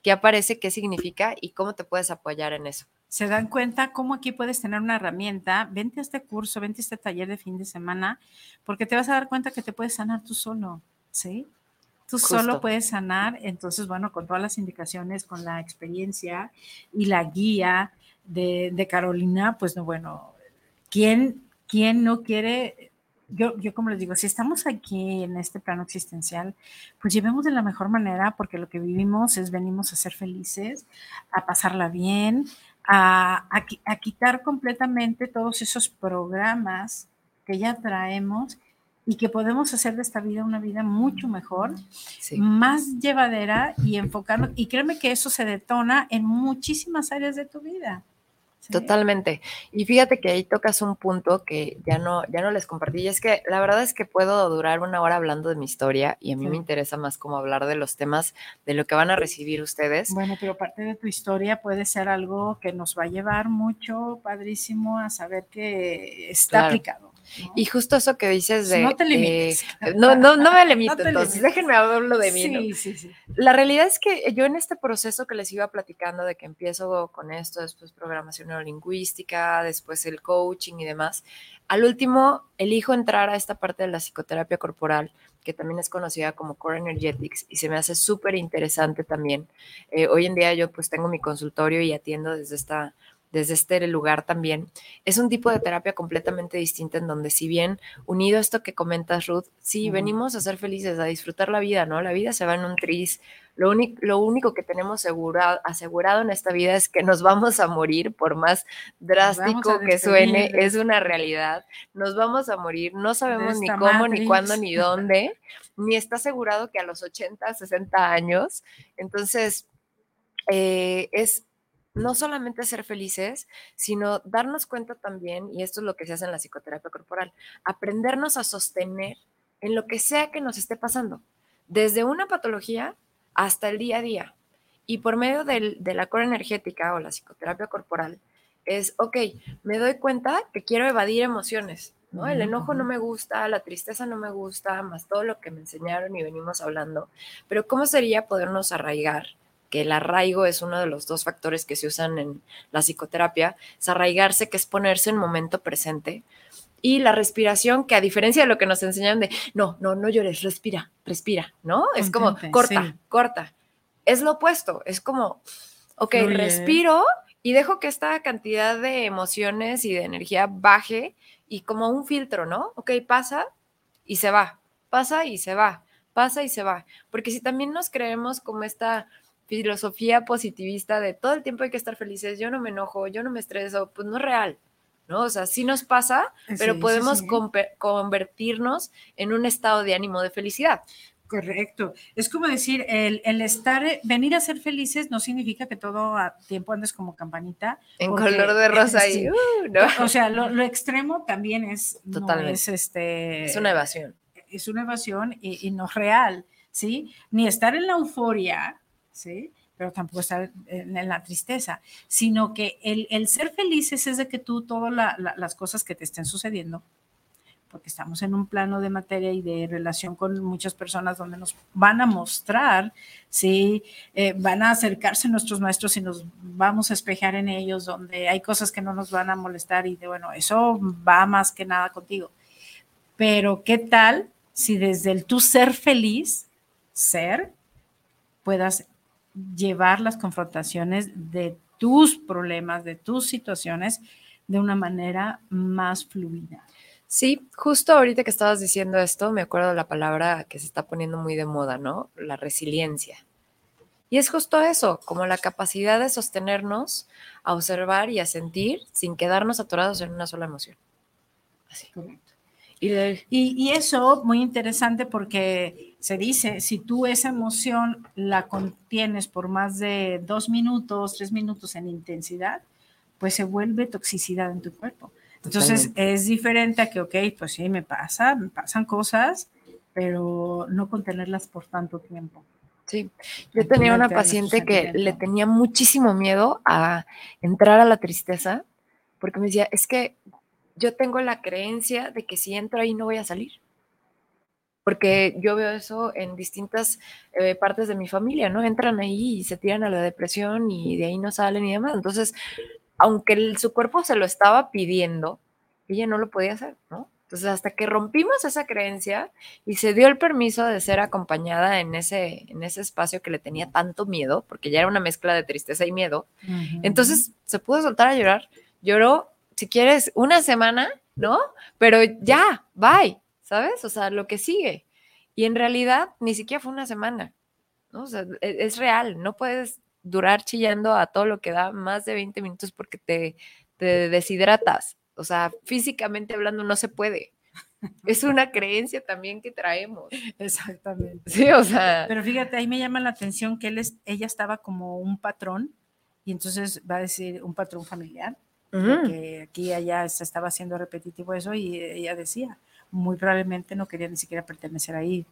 ¿Qué aparece? ¿Qué significa? Y cómo te puedes apoyar en eso. Se dan cuenta cómo aquí puedes tener una herramienta, vente a este curso, vente a este taller de fin de semana, porque te vas a dar cuenta que te puedes sanar tú solo, ¿sí? Tú Justo. solo puedes sanar, entonces, bueno, con todas las indicaciones, con la experiencia y la guía de, de Carolina, pues, no, bueno, ¿quién, quién no quiere? Yo, yo como les digo, si estamos aquí en este plano existencial, pues llevemos de la mejor manera, porque lo que vivimos es venimos a ser felices, a pasarla bien, a, a qui- a quitar completamente todos esos programas que ya traemos y que podemos hacer de esta vida una vida mucho mejor, Sí. más llevadera y enfocarnos. Y créeme que eso se detona en muchísimas áreas de tu vida. ¿Sí? Totalmente. Y fíjate que ahí tocas un punto que ya no, ya no les compartí. Y es que la verdad es que puedo durar una hora hablando de mi historia y a mí Sí. me interesa más como hablar de los temas de lo que van a recibir ustedes. Bueno, pero parte de tu historia puede ser algo que nos va a llevar mucho, padrísimo, a saber que está Claro. aplicado. ¿no? Y justo eso que dices de... no te eh, limites. [LAUGHS] no, no, no me limito, [LAUGHS] No entonces limites. déjenme hablarlo de mí. Sí, sí, sí. La realidad es que yo en este proceso que les iba platicando de que empiezo con esto, después programación neurolingüística, después el coaching y demás, al último elijo entrar a esta parte de la psicoterapia corporal, que también es conocida como Core Energetics y se me hace súper interesante también. Eh, hoy en día yo pues tengo mi consultorio y atiendo desde esta desde este lugar también. Es un tipo de terapia completamente distinta en donde si bien unido a esto que comentas, Ruth, sí, venimos a ser felices, a disfrutar la vida, ¿no? La vida se va en un tris. Lo, único lo único que tenemos segura- asegurado en esta vida es que nos vamos a morir, por más drástico que suene, es una realidad. Nos vamos a morir, no sabemos ni cómo, ni cuándo, ni dónde, ni está asegurado que a los 80, 60 años. Entonces, eh, es no solamente ser felices, sino darnos cuenta también, y esto es lo que se hace en la psicoterapia corporal, aprendernos a sostener en lo que sea que nos esté pasando, desde una patología hasta el día a día. Y por medio del- de la core energética o la psicoterapia corporal, es, ok, me doy cuenta que quiero evadir emociones, ¿no? El enojo no me gusta, la tristeza no me gusta, más todo lo que me enseñaron y venimos hablando, pero ¿cómo sería podernos arraigar? Que el arraigo es uno de los dos factores que se usan en la psicoterapia, es arraigarse, que es ponerse en momento presente, y la respiración, que a diferencia de lo que nos enseñan de, no, no, no llores, respira, respira, ¿no? Es como, corta, sí. corta. Es lo opuesto, es como, ok, respiro y dejo que esta cantidad de emociones y de energía baje y como un filtro, ¿no? Ok, pasa y se va, pasa y se va, pasa y se va. Porque si también nos creemos como esta filosofía positivista de todo el tiempo hay que estar felices, yo no me enojo, yo no me estreso, pues no es real, ¿no? O sea, sí nos pasa, Sí, pero sí, podemos sí. compe- convertirnos en un estado de ánimo de felicidad. Correcto. Es como decir, el, el estar, venir a ser felices no significa que todo a tiempo andes como campanita. En porque- color de [LAUGHS] rosa sí. y, uh, ¿no? O sea, lo, lo extremo también es, no Totalmente. es este, Es una evasión. es una evasión y, y no real, ¿sí? Ni estar en la euforia, ¿sí? Pero tampoco estar en, la tristeza, sino que el, el ser felices es de que tú todas la- la- las cosas que te estén sucediendo, porque estamos en un plano de materia y de relación con muchas personas donde nos van a mostrar, ¿sí? Eh, van a acercarse nuestros maestros y nos vamos a espejar en ellos, donde hay cosas que no nos van a molestar y de, bueno, eso va más que nada contigo. Pero ¿qué tal si desde el tú ser feliz, ser, puedas llevar las confrontaciones de tus problemas, de tus situaciones, de una manera más fluida? Sí, justo ahorita que estabas diciendo esto, me acuerdo de la palabra que se está poniendo muy de moda, ¿no? La resiliencia. Y es justo eso, como la capacidad de sostenernos, a observar y a sentir sin quedarnos atorados en una sola emoción. Así. Correcto. Y de- Y, y eso, muy interesante porque se dice, si tú esa emoción la contienes por más de dos minutos, tres minutos en intensidad, pues se vuelve toxicidad en tu cuerpo. Entonces Totalmente. es diferente a que, ok, pues sí, me pasa, me pasan cosas, pero no contenerlas por tanto tiempo. Sí, yo tenía una paciente que le tenía muchísimo miedo a entrar a la tristeza porque me decía, es que yo tengo la creencia de que si entro ahí no voy a salir. Porque yo veo eso en distintas eh, partes de mi familia, ¿no? Entran ahí y se tiran a la depresión y de ahí no salen y demás. Entonces, aunque el- su cuerpo se lo estaba pidiendo, ella no lo podía hacer, ¿no? Entonces, hasta que rompimos esa creencia y se dio el permiso de ser acompañada en ese, en ese espacio que le tenía tanto miedo, porque ya era una mezcla de tristeza y miedo, entonces se pudo soltar a llorar. Lloró, si quieres, una semana, ¿no? Pero ya, bye, ¿sabes? O sea, lo que sigue. Y en realidad ni siquiera fue una semana, ¿no? O sea, e- es, real, no puedes durar chillando a todo lo que da más de 20 minutos porque te, te deshidratas. O sea, físicamente hablando no se puede. Es una creencia también que traemos. Exactamente. Sí, o sea, Pero fíjate, ahí me llama la atención que él es, ella estaba como un patrón, y entonces va a decir un patrón familiar, que aquí y allá se estaba haciendo repetitivo eso y ella decía, muy probablemente no quería ni siquiera pertenecer ahí.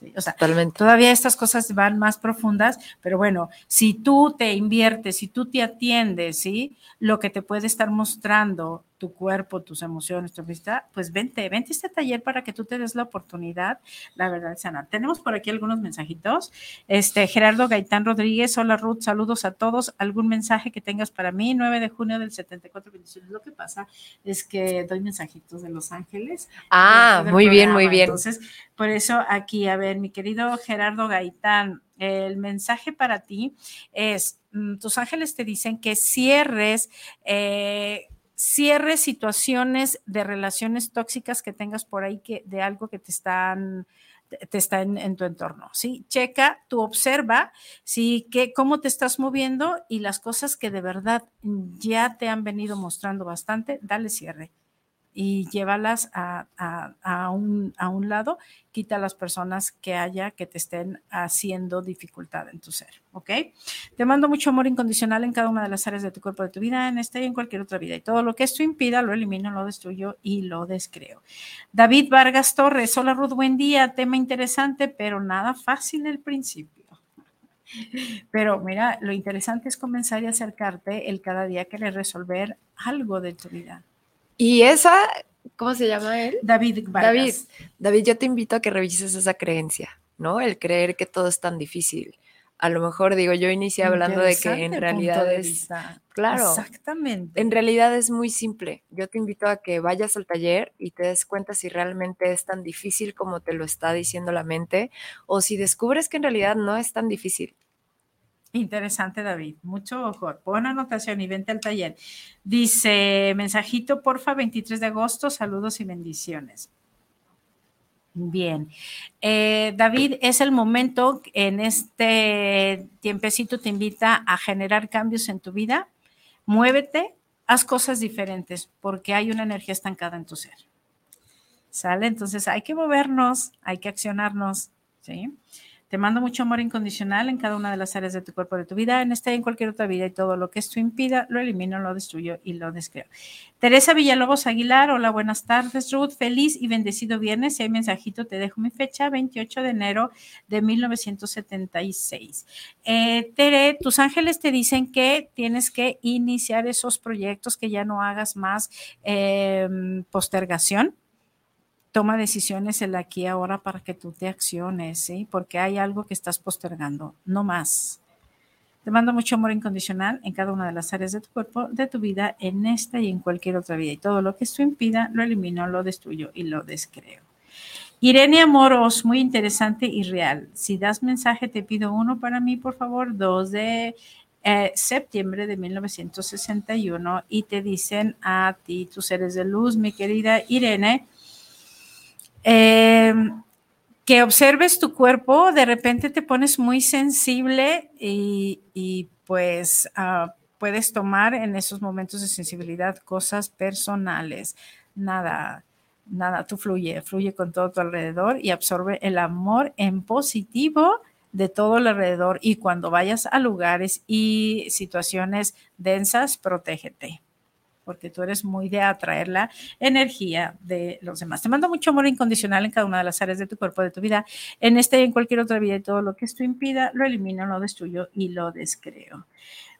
Sí, O sea, totalmente. todavía estas cosas van más profundas, pero bueno, si tú te inviertes, si tú te atiendes, ¿sí? Lo que te puede estar mostrando tu cuerpo, tus emociones, tu vista, pues vente, vente a este taller para que tú te des la oportunidad, la verdad, de sanar. Tenemos por aquí algunos mensajitos. Este, Gerardo Gaitán Rodríguez, hola Ruth, saludos a todos. ¿Algún mensaje que tengas para mí? 9 de junio del 74 bendiciones. Lo que pasa es que doy mensajitos de Los Ángeles. Ah, muy bien, muy bien. Entonces, por eso aquí, a ver, mi querido Gerardo Gaitán, el mensaje para ti es, mm, tus ángeles te dicen que cierres, eh, cierres situaciones de relaciones tóxicas que tengas por ahí, que, de algo que te están te está en, tu entorno, ¿sí? Checa, tú observa, ¿sí? Que, cómo te estás moviendo y las cosas que de verdad ya te han venido mostrando bastante, dale cierre y llévalas a, a- a un, a un lado, quita a las personas que haya que te estén haciendo dificultad en tu ser, ¿ok? Te mando mucho amor incondicional en cada una de las áreas de tu cuerpo, de tu vida, en esta y en cualquier otra vida. Y todo lo que esto impida, lo elimino, lo destruyo y lo descreo. David Vargas Torres, hola Ruth, buen día, tema interesante, pero nada fácil al principio. [LAUGHS] Pero mira, lo interesante es comenzar y acercarte el cada día querer resolver algo de tu vida. Y esa, ¿cómo se llama él? David Vargas. David, David, yo te invito a que revises esa creencia, ¿no? El creer que todo es tan difícil. A lo mejor digo, yo inicié hablando de que en realidad es, claro, Exactamente. en realidad es muy simple. Yo te invito a que vayas al taller y te des cuenta si realmente es tan difícil como te lo está diciendo la mente o si descubres que en realidad no es tan difícil. Interesante, David. Mucho ojo. Pon anotación y vente al taller. Dice, mensajito, porfa, 23 de agosto, saludos y bendiciones. Bien. Eh, David, es el momento, en este tiempecito te invita a generar cambios en tu vida. Muévete, haz cosas diferentes, porque hay una energía estancada en tu ser. ¿Sale? Entonces hay que movernos, hay que accionarnos, ¿sí? Te mando mucho amor incondicional en cada una de las áreas de tu cuerpo, de tu vida, en esta y en cualquier otra vida, y todo lo que esto impida, lo elimino, lo destruyo y lo descreo. Teresa Villalobos Aguilar, hola, buenas tardes, Ruth, feliz y bendecido viernes. Si hay mensajito, te dejo mi fecha, 28 de enero de 1976. Eh, Tere, tus ángeles te dicen que tienes que iniciar esos proyectos, que ya no hagas más eh, postergación toma decisiones el aquí y ahora para que tú te acciones, ¿sí? Porque hay algo que estás postergando, no más. Te mando mucho amor incondicional en cada una de las áreas de tu cuerpo, de tu vida, en esta y en cualquier otra vida. Y todo lo que esto impida, lo elimino, lo destruyo y lo descreo. Irene Amoros, muy interesante y real. Si das mensaje, te pido uno para mí, por favor, 2 de eh, septiembre de 1961, y te dicen a ti, tus seres de luz, mi querida Irene, eh, que observes tu cuerpo, de repente te pones muy sensible y, pues uh, puedes tomar en esos momentos de sensibilidad cosas personales. Nada, nada, tú fluye, fluye con todo tu alrededor y absorbe el amor en positivo de todo el alrededor. Y cuando vayas a lugares y situaciones densas, protégete porque tú eres muy de atraer la energía de los demás. Te mando mucho amor incondicional en cada una de las áreas de tu cuerpo, de tu vida, en esta y en cualquier otra vida, y todo lo que esto impida, lo elimino, lo destruyo y lo descreo.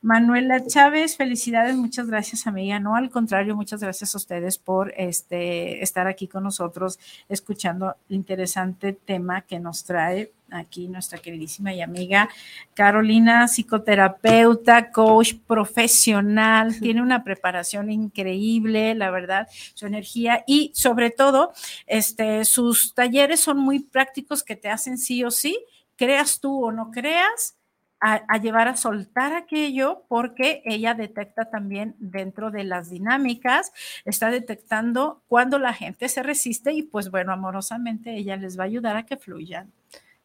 Manuela Chávez, felicidades, muchas gracias amiga. No, al contrario, muchas gracias a ustedes por este, estar aquí con nosotros, escuchando el interesante tema que nos trae aquí nuestra queridísima y amiga Carolina, psicoterapeuta, coach profesional, [LAUGHS] tiene una preparación increíble, la verdad, su energía y sobre todo, este, sus talleres son muy prácticos que te hacen sí o sí, creas tú o no creas, a, a, llevar a soltar aquello porque ella detecta también dentro de las dinámicas, está detectando cuando la gente se resiste y pues bueno, amorosamente ella les va a ayudar a que fluyan.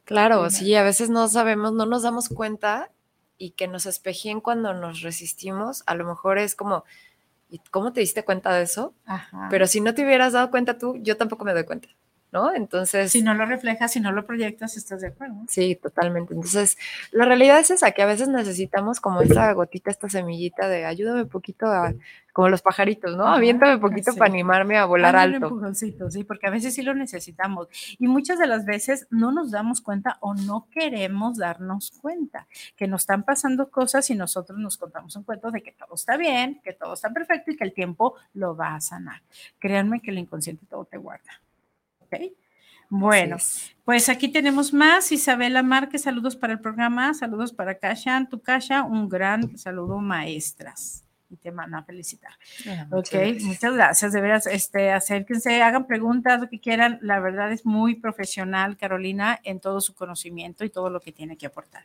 Claro, sí, a veces no sabemos, no nos damos cuenta y que nos espejen cuando nos resistimos, a lo mejor es como, ¿y cómo te diste cuenta de eso? Ajá. Pero si no te hubieras dado cuenta tú, yo tampoco me doy cuenta. ¿No? Entonces... Si no lo reflejas, si no lo proyectas, ¿estás de acuerdo? Sí, totalmente. Entonces, la realidad es esa, que a veces necesitamos como esta gotita, esta semillita de ayúdame un poquito a, como los pajaritos, ¿no? Aviéntame poquito sí. para animarme a volar Dame alto. Un sí, porque a veces sí lo necesitamos. Y muchas de las veces no nos damos cuenta o no queremos darnos cuenta que nos están pasando cosas y nosotros nos contamos un cuento de que todo está bien, que todo está perfecto y que el tiempo lo va a sanar. Créanme que el inconsciente todo te guarda. ¿Ok? Bueno, pues aquí tenemos más. Isabela Márquez, saludos para el programa, saludos para Kasha, tu Kasha, un gran saludo, maestras. Y te van a felicitar. Ah, ok, muchas, muchas gracias. De veras, este, acérquense, hagan preguntas, lo que quieran. La verdad es muy profesional, Carolina, en todo su conocimiento y todo lo que tiene que aportar.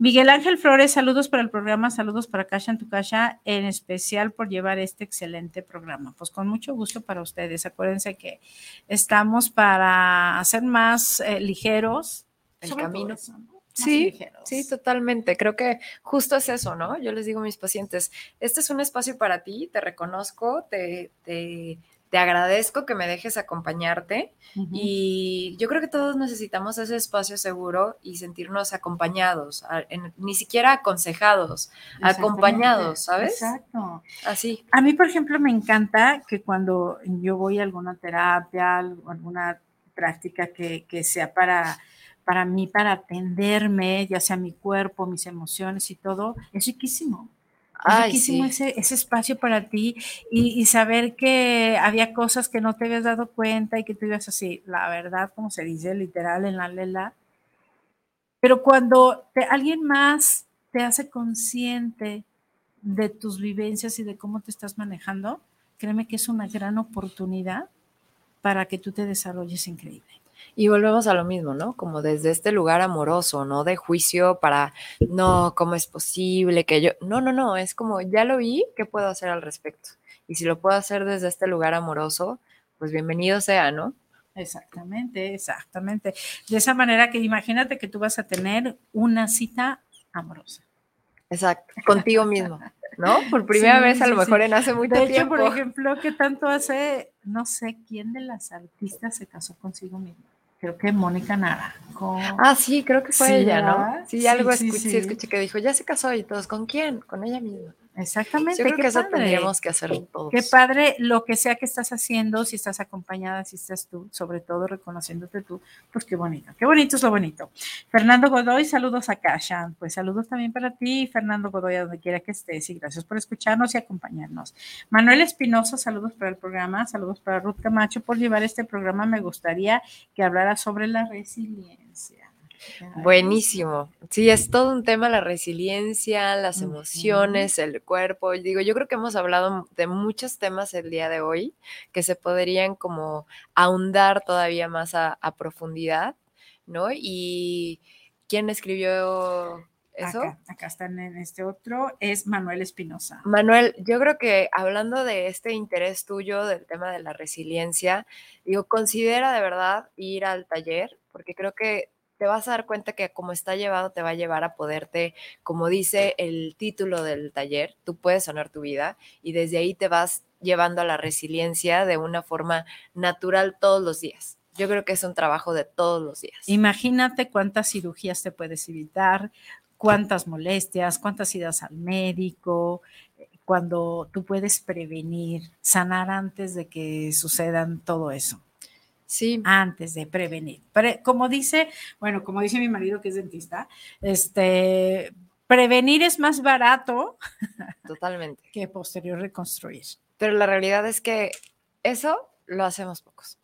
Miguel Ángel Flores, saludos para el programa, saludos para Kasha en tu Kasha, en especial por llevar este excelente programa. Pues con mucho gusto para ustedes. Acuérdense que estamos para hacer más eh, ligeros el camino. Eso, ¿no? Sí, sí, totalmente. Creo que justo es eso, ¿no? Yo les digo a mis pacientes, este es un espacio para ti, te reconozco, te, te, te agradezco que me dejes acompañarte uh -huh. y yo creo que todos necesitamos ese espacio seguro y sentirnos acompañados, a, en, ni siquiera aconsejados, acompañados, ¿sabes? Exacto. Así. A mí, por ejemplo, me encanta que cuando yo voy a alguna terapia, alguna práctica que, que sea para para mí, para atenderme, ya sea mi cuerpo, mis emociones y todo, es riquísimo. Es Ay, riquísimo sí. ese, ese, espacio para ti y, y, saber que había cosas que no te habías dado cuenta y que tú ibas así, la verdad, como se dice literal en la lela, Pero cuando te- alguien más te hace consciente de tus vivencias y de cómo te estás manejando, créeme que es una gran oportunidad para que tú te desarrolles increíble. Y volvemos a lo mismo, ¿no? Como desde este lugar amoroso, no de juicio para, no, ¿cómo es posible que yo? No, no, no, es como, ya lo vi, ¿qué puedo hacer al respecto? Y si lo puedo hacer desde este lugar amoroso, pues bienvenido sea, ¿no? Exactamente, exactamente. De esa manera que imagínate que tú vas a tener una cita amorosa. Exacto, contigo mismo, ¿no? Por primera Sí, vez, a lo mejor sí. en hace mucho De hecho, tiempo. por ejemplo, ¿qué tanto hace? No sé quién de las artistas se casó consigo misma. Creo que Mónica Naranjo. Ah, sí, creo que fue Sí, ella, ¿no? Sí, algo sí, escuché, sí. escuché que dijo, ya se casó y todos, ¿con quién? Con ella misma. Exactamente. Yo creo qué que eso padre. tendríamos que hacer todos. Qué padre lo que sea que estás haciendo, si estás acompañada, si estás tú, sobre todo reconociéndote tú, pues qué bonito, qué bonito es lo bonito. Fernando Godoy, saludos a Kasha, pues saludos también para ti, Fernando Godoy, a donde quiera que estés, y gracias por escucharnos y acompañarnos. Manuel Espinosa, saludos para el programa, saludos para Ruth Camacho por llevar este programa, me gustaría que hablara sobre la resiliencia. Buenísimo. Sí, es todo un tema la resiliencia, las emociones, el cuerpo. Digo, yo creo que hemos hablado de muchos temas el día de hoy que se podrían como ahondar todavía más a, a profundidad, ¿no? Y quién escribió eso? Acá, acá están en este otro, es Manuel Espinosa. Manuel, yo creo que hablando de este interés tuyo del tema de la resiliencia, digo, considera de verdad ir al taller, porque creo que te vas a dar cuenta que como está llevado te va a llevar a poderte, como dice el título del taller, tú puedes sanar tu vida y desde ahí te vas llevando a la resiliencia de una forma natural todos los días. Yo creo que es un trabajo de todos los días. Imagínate cuántas cirugías te puedes evitar, cuántas molestias, cuántas idas al médico, eh, cuando tú puedes prevenir, sanar antes de que sucedan todo eso, Sí, antes de prevenir. Pre- como dice, bueno, como dice mi marido que es dentista, este, prevenir es más barato [LAUGHS] totalmente. que posterior reconstruir. Pero la realidad es que eso lo hacemos pocos.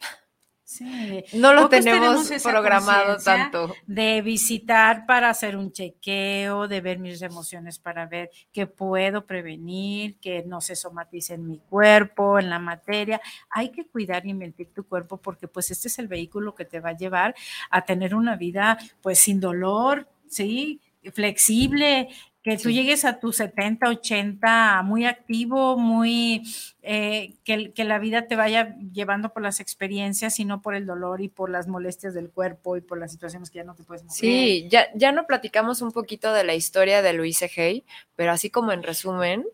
Sí. No lo tenemos, programado tanto. de visitar para hacer un chequeo, de ver mis emociones para ver qué puedo prevenir, que no se somatice en mi cuerpo, en la materia. Hay que cuidar y invertir tu cuerpo porque pues este es el vehículo que te va a llevar a tener una vida pues sin dolor, ¿sí? Flexible, que tú llegues a tus 70, 80 muy activo, muy eh, que, que la vida te vaya llevando por las experiencias y no por el dolor y por las molestias del cuerpo y por las situaciones que ya no te puedes mover. Sí, ya, ya no platicamos un poquito de la historia de Luis Hay, pero así como en resumen,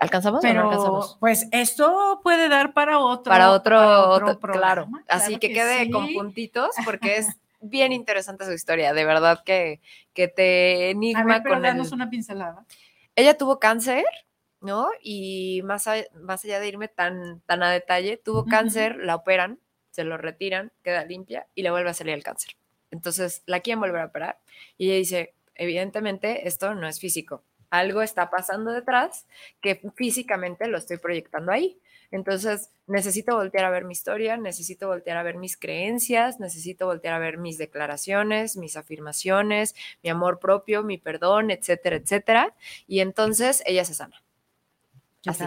¿alcanzamos o no Pero alcanzamos? pues esto puede dar para otro. Para otro, otro- programa, claro. Así claro que, quede con puntitos porque es bien interesante su historia, de verdad que, que te A enigma ver, pero con el... danos una pincelada. Ella tuvo cáncer, ¿no? Y más, a- más allá de irme tan, tan a detalle, tuvo cáncer, la operan, se lo retiran, queda limpia y le vuelve a salir el cáncer. Entonces la quieren volver a operar y ella dice, evidentemente esto no es físico, algo está pasando detrás que físicamente lo estoy proyectando ahí. Entonces necesito voltear a ver mi historia, necesito voltear a ver mis creencias, necesito voltear a ver mis declaraciones, mis afirmaciones, mi amor propio, mi perdón, etcétera, etcétera. Y entonces ella se sana. ¿Qué Así.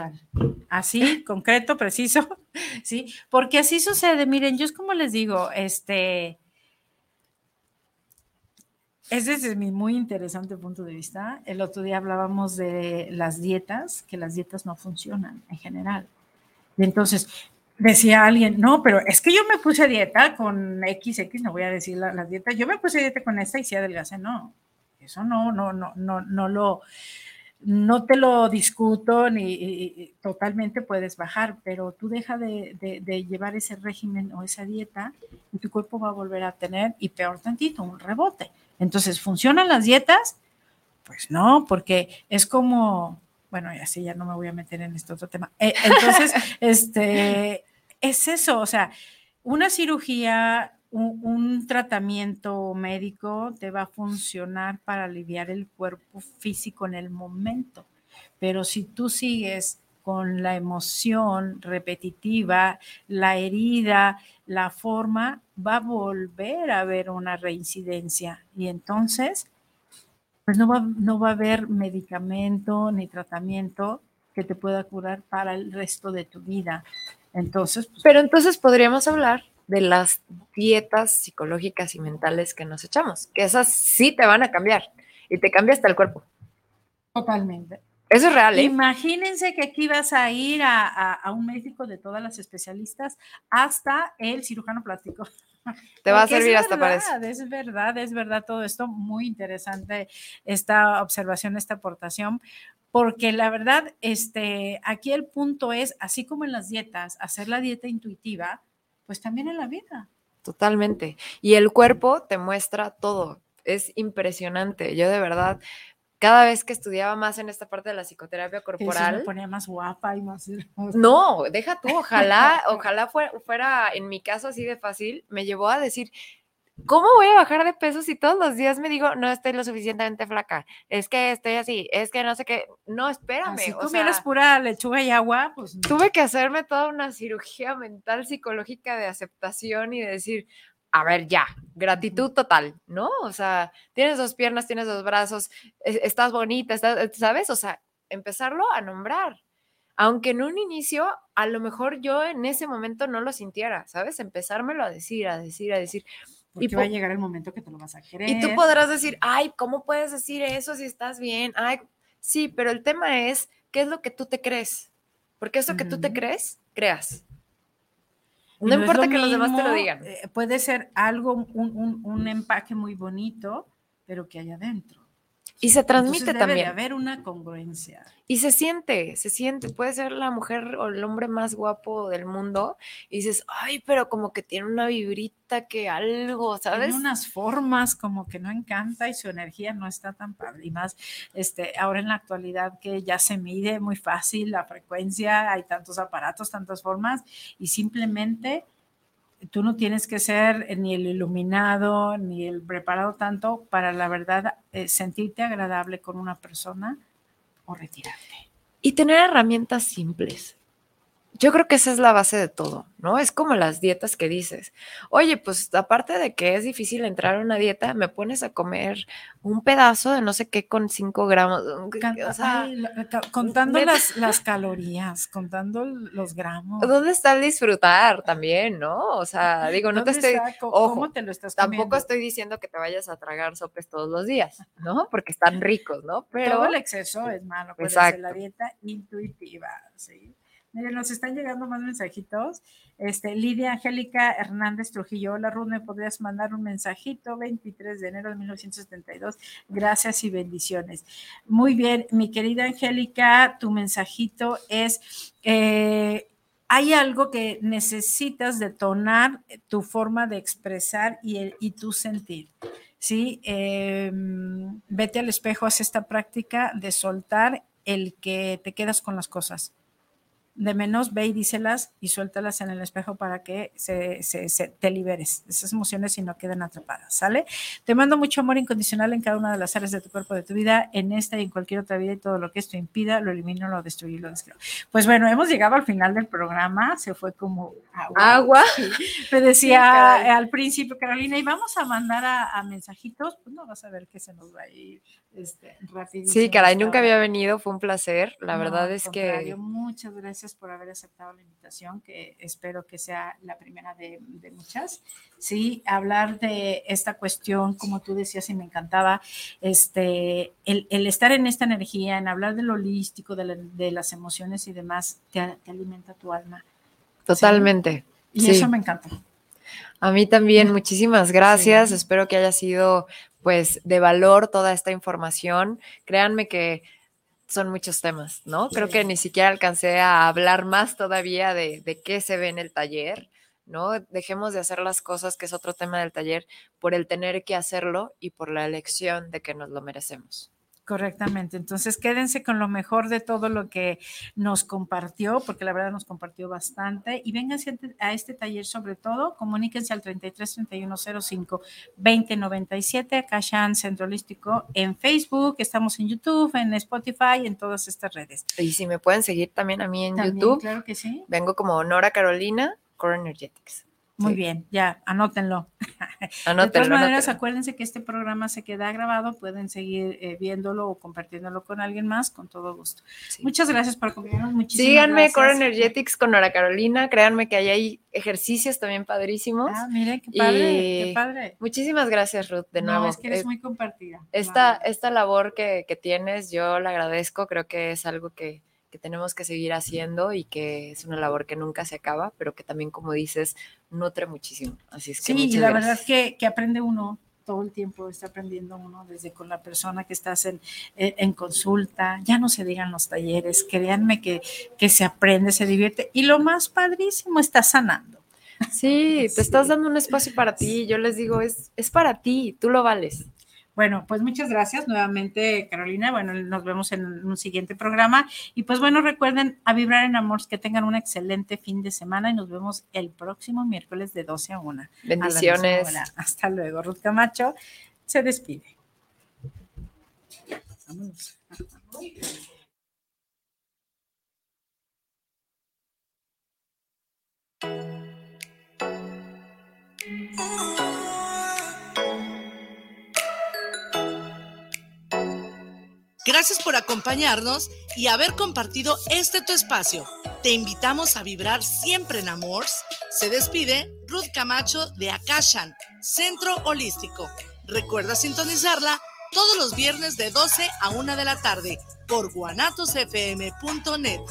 Así, concreto, preciso, [LAUGHS] sí, porque así sucede. Miren, yo es como les digo, este, es desde mi muy interesante punto de vista. El otro día hablábamos de las dietas, que las dietas no funcionan en general. Y entonces decía alguien, no, pero es que yo me puse a dieta con XX, no voy a decir la- las dietas, yo me puse a dieta con esta y sí adelgacé. No, eso no, no, no, no, no lo, no te lo discuto ni totalmente puedes bajar, pero tú deja de, de- de llevar ese régimen o esa dieta y tu cuerpo va a volver a tener, y peor tantito, un rebote. Entonces, ¿funcionan las dietas? Pues no, porque es como, bueno, y así ya no me voy a meter en este otro tema. Eh, entonces, [LAUGHS] este, es eso, o sea, una cirugía, un, un tratamiento médico te va a funcionar para aliviar el cuerpo físico en el momento, pero si tú sigues con la emoción repetitiva, la herida, la forma, va a volver a haber una reincidencia. Y entonces, pues no va, no va a haber medicamento ni tratamiento que te pueda curar para el resto de tu vida. Entonces, pues, Pero entonces podríamos hablar de las dietas psicológicas y mentales que nos echamos, que esas sí te van a cambiar y te cambia hasta el cuerpo. totalmente. Eso es real, ¿eh? Imagínense que aquí vas a ir a, a- a un médico de todas las especialistas hasta el cirujano plástico. [LAUGHS] Te va a Porque servir hasta para eso. verdad, Es verdad, es verdad todo esto. Muy interesante esta observación, esta aportación, porque la verdad, este, aquí el punto es, así como en las dietas, hacer la dieta intuitiva, pues también en la vida. Totalmente. Y el cuerpo te muestra todo. Es impresionante. Yo de verdad, cada vez que estudiaba más en esta parte de la psicoterapia Que eso me corporal, ponía más guapa y más. no, deja tú, ojalá, [LAUGHS] ojalá fuera, fuera en mi caso así de fácil, me llevó a decir, ¿cómo voy a bajar de peso si todos los días me digo, no estoy lo suficientemente flaca? Es que estoy así, es que no sé qué. No, espérame. Si tú sea, pura lechuga y agua, pues tuve que hacerme toda una cirugía mental, psicológica de aceptación y de decir, a ver, ya, gratitud total, ¿no? O sea, tienes dos piernas, tienes dos brazos, es- estás bonita, estás, ¿sabes? O sea, empezarlo a nombrar. Aunque en un inicio, a lo mejor yo en ese momento no lo sintiera, ¿sabes? Empezármelo a decir, a decir, a decir. porque y va a llegar el momento que te lo vas a querer. Y tú podrás decir, ay, ¿cómo puedes decir eso si estás bien? Ay, sí, pero el tema es, ¿qué es lo que tú te crees? Porque eso que tú te crees, creas. No, importa lo que los demás te lo digan. eh, puede ser algo, un, un- un empaque muy bonito, pero que hay adentro. Y se transmite Entonces debe de también. haber una congruencia. Y se siente, se siente. Puede ser la mujer o el hombre más guapo del mundo y dices, ay, pero como que tiene una vibrita que algo, ¿sabes? Tiene unas formas como que no encanta y su energía no está tan padre. Y más este, ahora en la actualidad que ya se mide muy fácil la frecuencia, hay tantos aparatos, tantas formas, y simplemente tú no tienes que ser eh, ni el iluminado ni el preparado tanto para la verdad eh, sentirte agradable con una persona o retirarte. Y tener herramientas simples. Yo creo que esa es la base de todo, ¿no? Es como las dietas que dices. Oye, pues aparte de que es difícil entrar a una dieta, me pones a comer un pedazo de no sé qué con 5 gramos. O sea, ay, contando las, las calorías, contando los gramos. ¿dónde está el disfrutar también, no? O sea, digo, no te ¿Dónde estoy, está? Ojo, ¿Cómo te lo estás tampoco comiendo? estoy diciendo que te vayas a tragar sopes todos los días, ¿no? Porque están ricos, ¿no? Pero Todo el exceso es malo, ser la dieta intuitiva, ¿sí? Miren, nos están llegando más mensajitos. Este, Lidia Angélica Hernández Trujillo, hola Ruth, ¿me podrías mandar un mensajito? 23 de enero de 1972, gracias y bendiciones. Muy bien, mi querida Angélica, tu mensajito es, eh, hay algo que necesitas detonar tu forma de expresar y, tu sentir. ¿sí? Eh, vete al espejo, haz esta práctica de soltar el que te quedas con las cosas. De menos, ve y díselas y suéltalas en el espejo para que se, se, se, te liberes de esas emociones y no queden atrapadas, ¿sale? Te mando mucho amor incondicional en cada una de las áreas de tu cuerpo, de tu vida, en esta y en cualquier otra vida y todo lo que esto impida, lo elimino, lo destruyo y lo descreo. Pues bueno, hemos llegado al final del programa, se fue como agua. agua. [LAUGHS] Me decía al principio, Carolina, y vamos a mandar a, a mensajitos, pues no vas a ver que se nos va a ir este, rapidísimo. Sí, caray, nunca había venido, fue un placer. La No, verdad es que Muchas gracias por haber aceptado la invitación, que espero que sea la primera de, de muchas. Sí, hablar de esta cuestión, como tú decías, y me encantaba, este, el, el estar en esta energía, en hablar de lo holístico, de, la- de las emociones y demás, te, te alimenta tu alma. totalmente. Y Sí. eso me encantó. A mí también, muchísimas gracias. Sí. Espero que haya sido pues de valor toda esta información. Créanme que son muchos temas, ¿no? Creo que ni siquiera alcancé a hablar más todavía de, de qué se ve en el taller, ¿no? Dejemos de hacer las cosas, que es otro tema del taller, por el tener que hacerlo y por la elección de que nos lo merecemos. Correctamente. Entonces, quédense con lo mejor de todo lo que nos compartió, porque la verdad nos compartió bastante. Y vénganse a este taller sobre todo, comuníquense al 33 31 05 2097, Akashan Centro Holístico en Facebook, estamos en YouTube, en Spotify, en todas estas redes. Y si me pueden seguir también a mí en YouTube. Claro que sí. Vengo como Nora Carolina, Core Energetics. Muy bien, ya, anótenlo. anótenlo. [LAUGHS] De todas maneras, acuérdense que este programa se queda grabado, pueden seguir eh, viéndolo o compartiéndolo con alguien más, con todo gusto. Muchas gracias por acompañarnos. Muchísimas Síganme Core Energetics con Nora Carolina, créanme que ahí hay ejercicios también padrísimos. Ah, mire, qué padre, qué padre. Muchísimas gracias, Ruth, de nuevo. No, es que eres eh, muy compartida. Esta, esta labor que, que tienes, yo la agradezco, creo que es algo que que tenemos que seguir haciendo y que es una labor que nunca se acaba, pero que también, como dices, nutre muchísimo. Así es que sí, y la verdad que, que aprende uno todo el tiempo está aprendiendo uno desde con la persona que estás en, en, consulta, ya no se digan los talleres, créanme que, que se aprende, se divierte y lo más padrísimo está sanando. Sí, te estás dando un espacio para ti, yo les digo, es, es para ti, tú lo vales. Bueno, pues muchas gracias nuevamente, Carolina. Bueno, nos vemos en un siguiente programa. Y pues bueno, recuerden a vibrar en amor, que tengan un excelente fin de semana y nos vemos el próximo miércoles de 12 a 1. Bendiciones. Hasta luego. Ruth Camacho se despide. Vámonos. Gracias por acompañarnos y haber compartido este tu espacio. Te invitamos a vibrar siempre en amor. Se despide Ruth Camacho de Akashan, Centro Holístico. Recuerda sintonizarla todos los viernes de 12 a 1 de la tarde por guanatosfm.net.